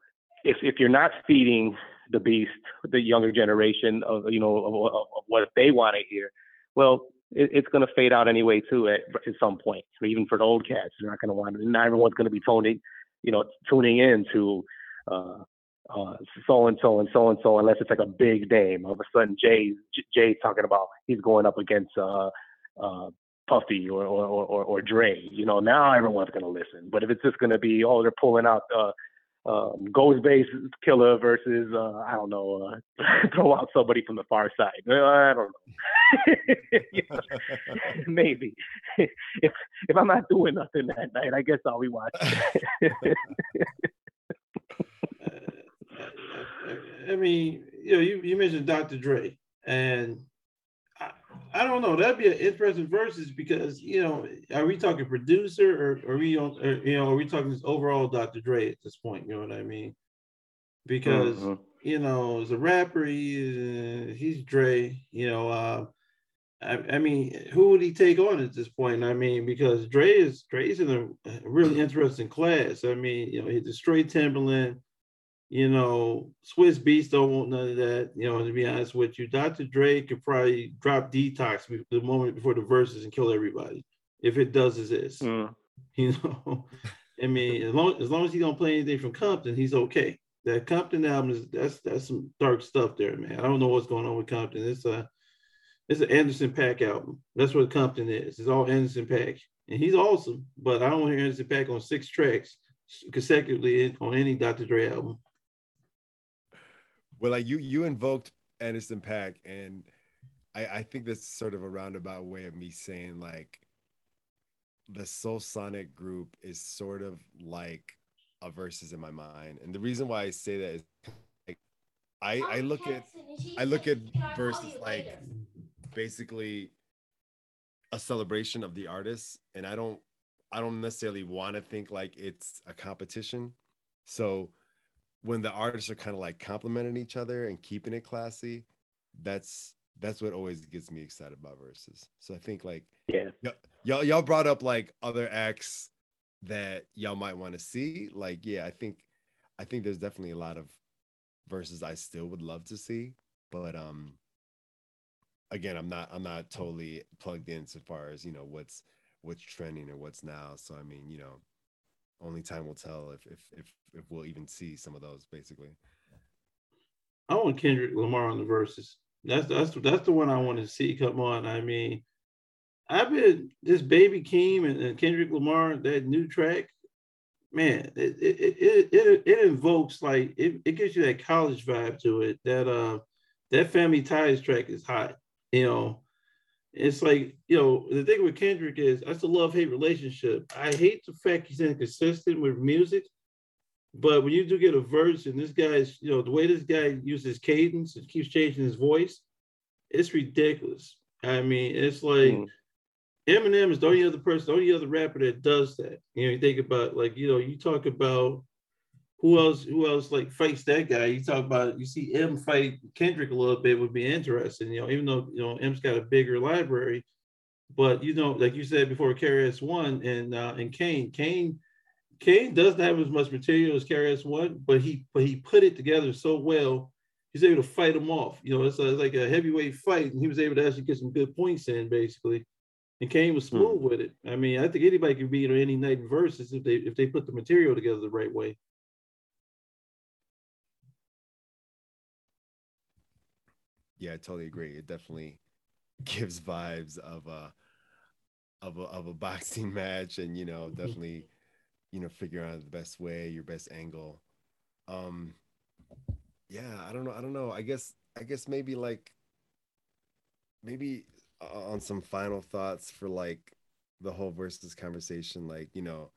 if if you're not feeding the beast, the younger generation of you know of, of what they want to hear, well, it, it's going to fade out anyway too at, at some point. So even for the old cats, they're not going to want. To. Not everyone's going to be tuning, you know, tuning in to uh, uh, so and so and so and so unless it's like a big name. All of a sudden, Jay Jay's talking about he's going up against uh, uh, Puffy or, or or or Dre. You know, now everyone's going to listen. But if it's just going to be oh they're pulling out uh, um, Ghost Base Killer versus uh, I don't know, uh, throw out somebody from the Pharcyde. I don't know. Maybe if if I'm not doing nothing that night, I guess I'll be watching. I mean, you know, you, you mentioned Dr. Dre, and I, don't know. That'd be an interesting versus because you know, are we talking producer or are we on? Or, you know, are we talking just overall Dr. Dre at this point? You know what I mean? Because Mhm. you know, as a rapper, he, uh, he's Dre. You know, uh, I, I mean, who would he take on at this point? I mean, because Dre is Dre's in a a really interesting class. I mean, you know, he's a straight Timbaland. You know, Swizz Beatz don't want none of that. You know, to be honest with you, Dr. Dre could probably drop detox the moment before the verses and kill everybody if it does exist. Mm. You know, I mean, as long as long as he don't play anything from Compton, he's okay. That Compton album is that's that's some dark stuff there, man. I don't know what's going on with Compton. It's a it's an Anderson .Paak album. That's what Compton is. It's all Anderson .Paak, and he's awesome. But I don't want to hear Anderson .Paak on six tracks consecutively on any Dr. Dre album. Well, like you you invoked Anderson .Paak, and I I think that's sort of a roundabout way of me saying like the Silk Sonic group is sort of like a versus in my mind, and the reason why I say that is like I I look at I look at versus like basically a celebration of the artist, and I don't I don't necessarily want to think like it's a competition. So when the artists are kind of like complimenting each other and keeping it classy, that's that's what always gets me excited about verses. So I think like Yeah. y- y'all y'all brought up like other acts that y'all might want to see. Like yeah, I think I think there's definitely a lot of verses I still would love to see, but um again, I'm not I'm not totally plugged in so far as, you know, what's what's trending or what's now. So I mean, you know, only time will tell if if if if we'll even see some of those basically. I want Kendrick Lamar on the verses. That's that's that's the one I want to see come on. I mean, I've been this Baby Keem and, and Kendrick Lamar that new track. Man, it it it it, it invokes like it, it gives you that college vibe to it. That uh that Family Ties track is hot. You know, it's like you know the thing with Kendrick is that's a love hate relationship. I hate the fact he's inconsistent with music. But when you do get a verse and this guy's, you know, the way this guy uses cadence and keeps changing his voice, it's ridiculous. I mean, it's like Mm. Eminem is the only other person, the only other rapper that does that. You know, you think about like, you know, you talk about who else, who else like fights that guy. You talk about you see M fight Kendrick a little bit would be interesting, you know, even though you know M's got a bigger library. But you know, like you said before, KRS One and uh and Kane, Kane Kane doesn't have as much material as KRS One, but he but he put it together so well. He's able to fight him off. You know, it's, a, it's like a heavyweight fight, and he was able to actually get some good points in, basically. And Kane was smooth with it. I mean, I think anybody can beat on any night in verses if they if they put the material together the right way. Yeah, I totally agree. It definitely gives vibes of a of a of a boxing match and you know, definitely, you know, figure out the best way, your best angle. Um yeah, I don't know. I don't know. I guess I guess maybe like maybe on some final thoughts for like the whole versus conversation like, you know,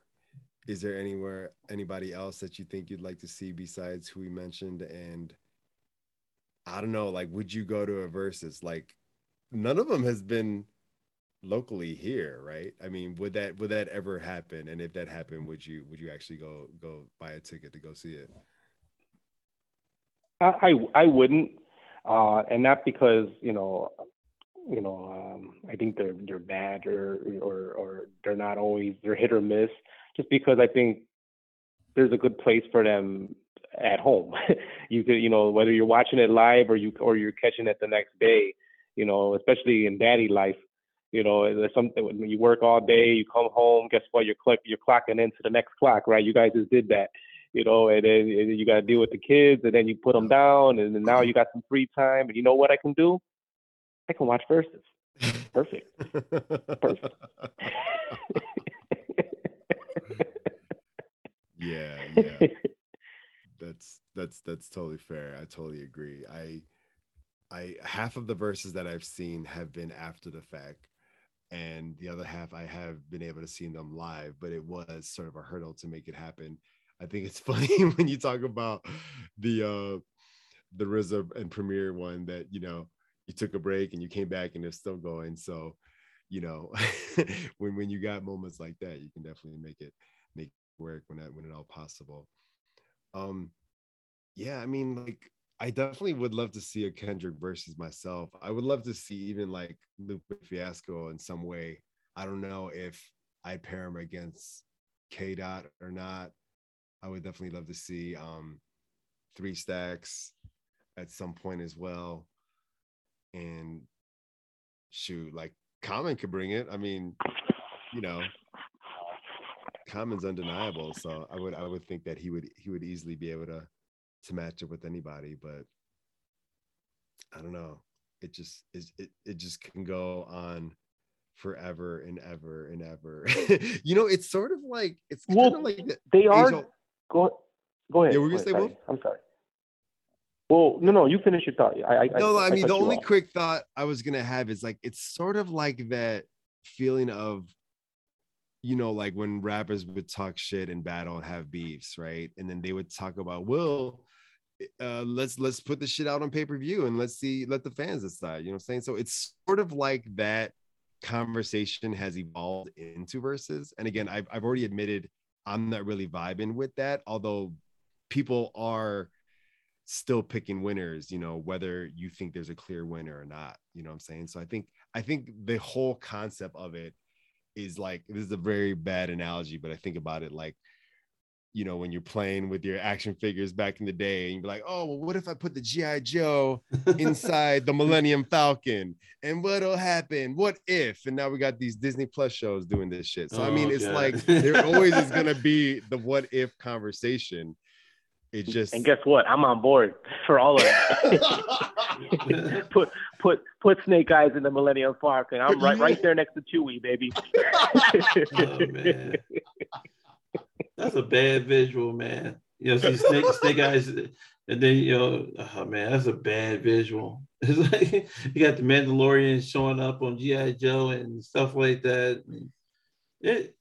is there anywhere anybody else that you think you'd like to see besides who we mentioned and I don't know, like, would you go to a versus? Like, none of them has been locally here, right? I mean, would that would that ever happen? And if that happened, would you would you actually go go buy a ticket to go see it? I, I wouldn't, uh, and not because you know, you know, um, I think they're they're bad or or or they're not always they're hit or miss. Just because I think there's a good place for them at home. you could, you know, whether you're watching it live or you or you're catching it the next day. You know, especially in daddy life. You know, there's something when you work all day, you come home. Guess what? You're click, you're clocking into the next clock, right? You guys just did that you know, and then you got to deal with the kids, and then you put them down, and then now you got some free time, and you know what I can do? I can watch verses. Perfect. Perfect. yeah, yeah. that's that's totally fair. I totally agree. I I half of the verses that I've seen have been after the fact, and the other half I have been able to see them live, but it was sort of a hurdle to make it happen. I think it's funny when you talk about the uh the RZA and Premier one that you know you took a break and you came back and they're still going. So, you know, when when you got moments like that, you can definitely make it make work when that when it all possible. Um, yeah, I mean, like I definitely would love to see a Kendrick versus myself. I would love to see even like Lupe Fiasco in some way. I don't know if I'd pair him against K Dot or not. I would definitely love to see um three stacks at some point as well. And shoot, like Common could bring it. I mean, you know, Common's undeniable. So I would I would think that he would he would easily be able to to match up with anybody, but I don't know. It just is it, it just can go on forever and ever and ever. you know, it's sort of like it's kind Well, of like the They are. age-old- Go, go ahead. Yeah, we're gonna say sorry. I'm sorry. Well, no, no, you finish your thought. I, I, no, I, I mean the only off. quick thought I was gonna have is like it's sort of like that feeling of you know, like when rappers would talk shit in battle and have beefs, right? And then they would talk about, well, uh, let's let's put the shit out on pay-per-view and let's see, let the fans decide. You know what I'm saying? So it's sort of like that conversation has evolved into verses. And again, I've I've already admitted I'm not really vibing with that, although people are still picking winners, you know, whether you think there's a clear winner or not. You know what I'm saying? So I think I think the whole concept of it is like this is a very bad analogy, but I think about it like, you know, when you're playing with your action figures back in the day, and you're like, oh, well, what if I put the GI Joe inside the Millennium Falcon, and what'll happen? What if? And now we got these Disney Plus shows doing this shit. So I mean, Oh, it's God. like there always is gonna be the what if conversation. It just And guess what? I'm on board for all of that. put put put Snake Eyes in the Millennium Falcon. I'm right right there next to Chewie, baby. Oh, man. That's a bad visual, man. You know, see Snake Snake Eyes, and then you know, oh man, that's a bad visual. It's like you got the Mandalorian showing up on GI Joe and stuff like that. It,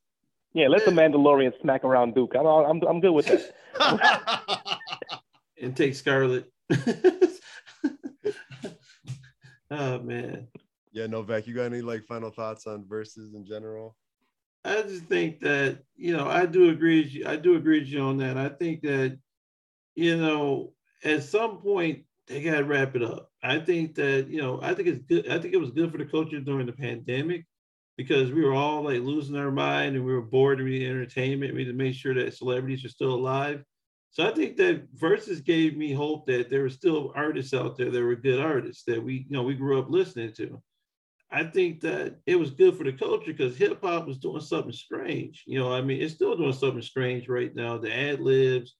yeah, let the Mandalorian smack around Duke. I'm I'm I'm good with that. and take Scarlett. oh man. yeah, Novak, you got any like final thoughts on verses in general? I just think that you know I do agree. With you, I do agree with you on that. I think that you know at some point they got to wrap it up. I think that you know I think it's good. I think it was good for the culture during the pandemic because we were all like losing our mind and we were bored of the entertainment. We had to make sure that celebrities are still alive. So I think that verses gave me hope that there were still artists out there that were good artists that we you know we grew up listening to. I think that it was good for the culture because hip hop was doing something strange. You know, I mean, it's still doing something strange right now. The ad libs,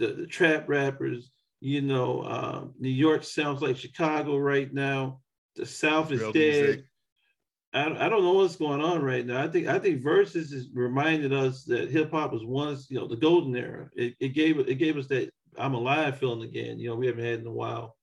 the, the trap rappers, you know, um, New York sounds like Chicago right now. The South is Real dead. music. I, I don't know what's going on right now. I think I think verses is reminded us that hip hop was once, you know, the golden era. It, it gave it gave us that I'm alive feeling again. You know, we haven't had in a while.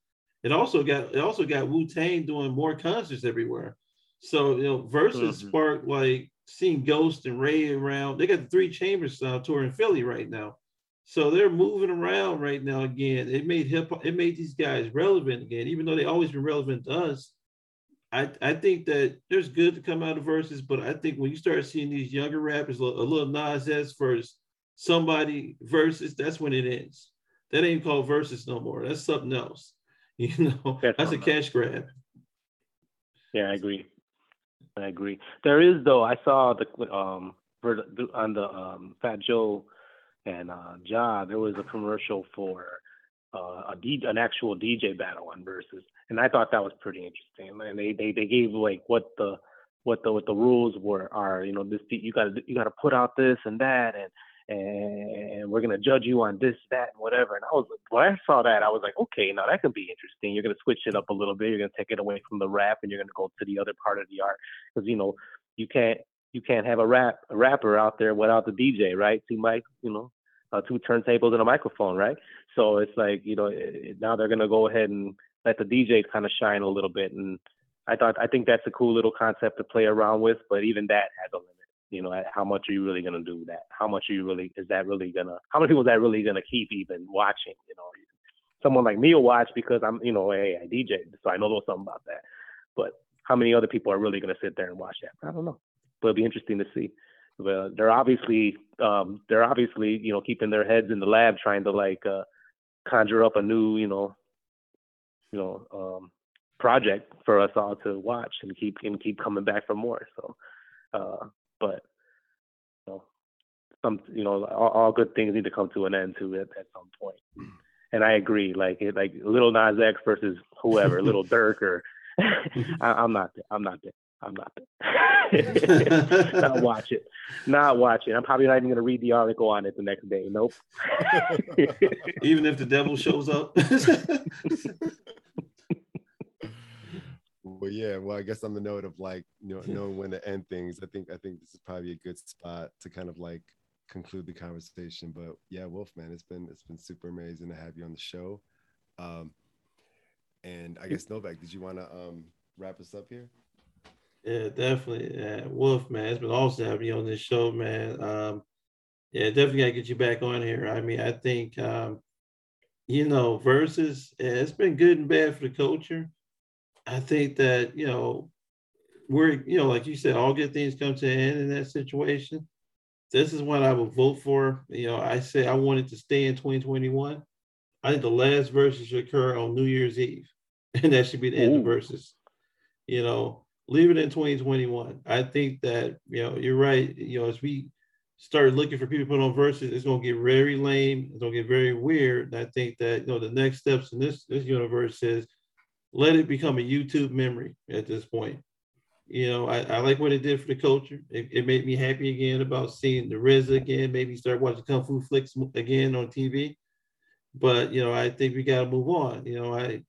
It also got it also got Wu Tang doing more concerts everywhere. So you know, verses Mhm. sparked like seeing Ghost and Rae around. They got the Three Chambers uh, tour in Philly right now. So they're moving around right now again. It made hip. It made these guys relevant again, even though they always been relevant to us. I, I think that there's good to come out of verses, but I think when you start seeing these younger rappers, a little Nas X versus somebody versus, that's when it ends. That ain't called verses no more. That's something else. You know, That's that's a cash grab. Yeah, I agree. I agree. There is though. I saw the um on the um Fat Joe and uh Ja. There was a commercial for uh, a D, an actual DJ battle on Versus, and I thought that was pretty interesting. And they they they gave like what the what the what the rules were are. You know, this you got to you got to put out this and that and. And we're gonna judge you on this, that, and whatever. And I was like, when I saw that, I was like, okay, now that could be interesting. You're gonna switch it up a little bit. You're gonna take it away from the rap, and you're gonna go to the other part of the art. Because you know, you can't you can't have a rap a rapper out there without the DJ, right? Two might, you know, uh, two turntables and a microphone, right? So it's like you know it, now they're gonna go ahead and let the DJ kind of shine a little bit, and I thought I think that's a cool little concept to play around with, but even that has a limit. You know, how much are you really gonna do that? How much are you really is that really gonna? How many people is that really gonna keep even watching? You know, someone like me will watch because I'm you know hey I DJ, so I know a little something about that. But how many other people are really gonna sit there and watch that? I don't know, but it'll be interesting to see. But they're obviously um, they're obviously you know keeping their heads in the lab trying to like uh, conjure up a new you know you know um, project for us all to watch and keep and keep coming back for more. So, uh, but you know, some you know all, all, good things need to come to an end too at, at some point. And I agree, like it, like Little Nas X versus whoever, Little Durk or I, am not there. I'm not there. I'm not there. not watch it. Not watch it. I'm probably not even gonna read the article on it the next day. Nope. even if the devil shows up. Well, yeah. Well, I guess on the note of like you know, knowing when to end things, I think I think this is probably a good spot to kind of like conclude the conversation. But yeah, Wolf man, it's been it's been super amazing to have you on the show. Um, and I guess Novak, did you want to um, wrap us up here? Yeah, definitely. Yeah, Wolf, man, it's been awesome having you on this show, man. Um, yeah, definitely gotta get you back on here. I mean, I think um, you know, versus yeah, it's been good and bad for the culture. I think that you know, we're you know, like you said, all good things come to an end in that situation. This is what I would vote for. You know, I say I wanted to stay in 2021. I think the last verses should occur on New Year's Eve, and that should be the end of verses. You know, leave it in 2021. I think that you know you're right. You know, as we start looking for people to put on verses, it's gonna get very lame. It's gonna get very weird. And I think that you know the next steps in this this universe is let it become a YouTube memory at this point. You know, I, I like what it did for the culture. It, it made me happy again about seeing the RZA again. Maybe start watching kung fu flicks again on TV. But you know, I think we got to move on. You know, I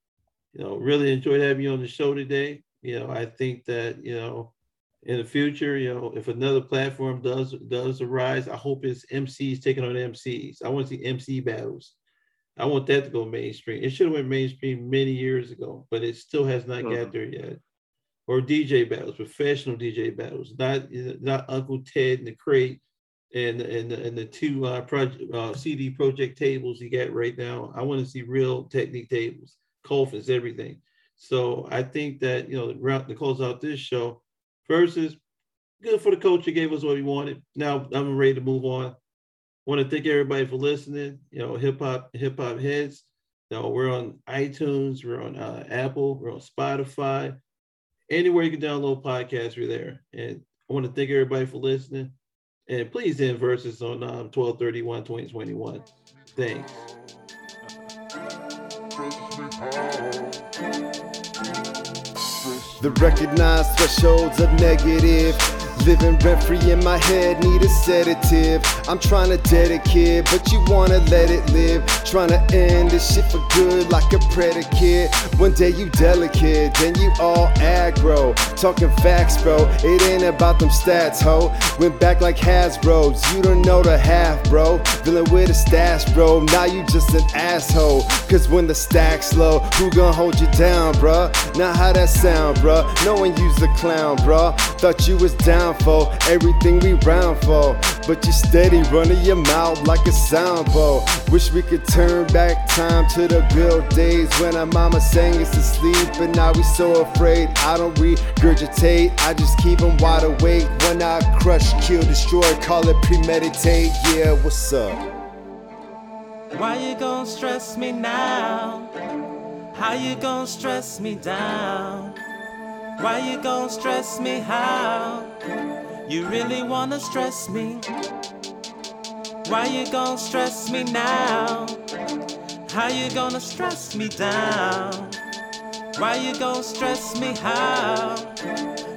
you know really enjoyed having you on the show today. You know, I think that you know in the future, you know, if another platform does does arise, I hope it's MCs taking on MCs. I want to see MC battles. I want that to go mainstream. It should have went mainstream many years ago, but it still has not mm-hmm. got there yet. Or DJ battles, professional DJ battles, not not Uncle Ted and the crate and and and the two uh, project uh, CD project tables you got right now. I want to see real Technics tables, coffins, everything. So I think that you know to close out this show, versus good for the coach. He gave us what we wanted. Now I'm ready to move on. Want to thank everybody for listening. You know, hip hop hip hop heads. You know, we're on iTunes, we're on uh, Apple, we're on Spotify. Anywhere you can download podcasts, we're there. And I want to thank everybody for listening. And please end verses on um, 12 31 2021. Thanks. The recognized thresholds of negative Living rent free in my head, need a sedative. I'm trying to dedicate, but you wanna let it live. Trying to end this shit for good like a predicate. One day you delicate, then you all aggro. Talking facts, bro. It ain't about them stats, ho. Went back like Hasbro's, you don't know the half, bro. Dealing with a stash, bro. Now you just an asshole. Cause when the stack's low, who gon' hold you down, bruh? Now how that sound, bruh? No one use the clown, bruh. Thought you was down for everything we round for. But you steady running your mouth like a sound soundboard. Wish we could turn back time to the good days when our mama sang us to sleep. And now we so afraid. I don't regurgitate, I just keep them wide awake. When I crush, kill, destroy, call it premeditate. Yeah, what's up? Why you gonna stress me now? How you gonna stress me down? Why you gon' stress me how? You really wanna stress me? Why you gon' stress me now? How you gonna stress me down? Why you gon' stress me how?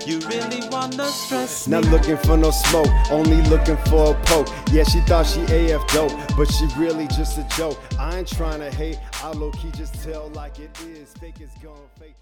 You really wanna stress me? Not looking for no smoke, only looking for a poke. Yeah, she thought she AF dope, but she really just a joke. I ain't trying to hate, I low key just tell like it is. Fake is gone fake.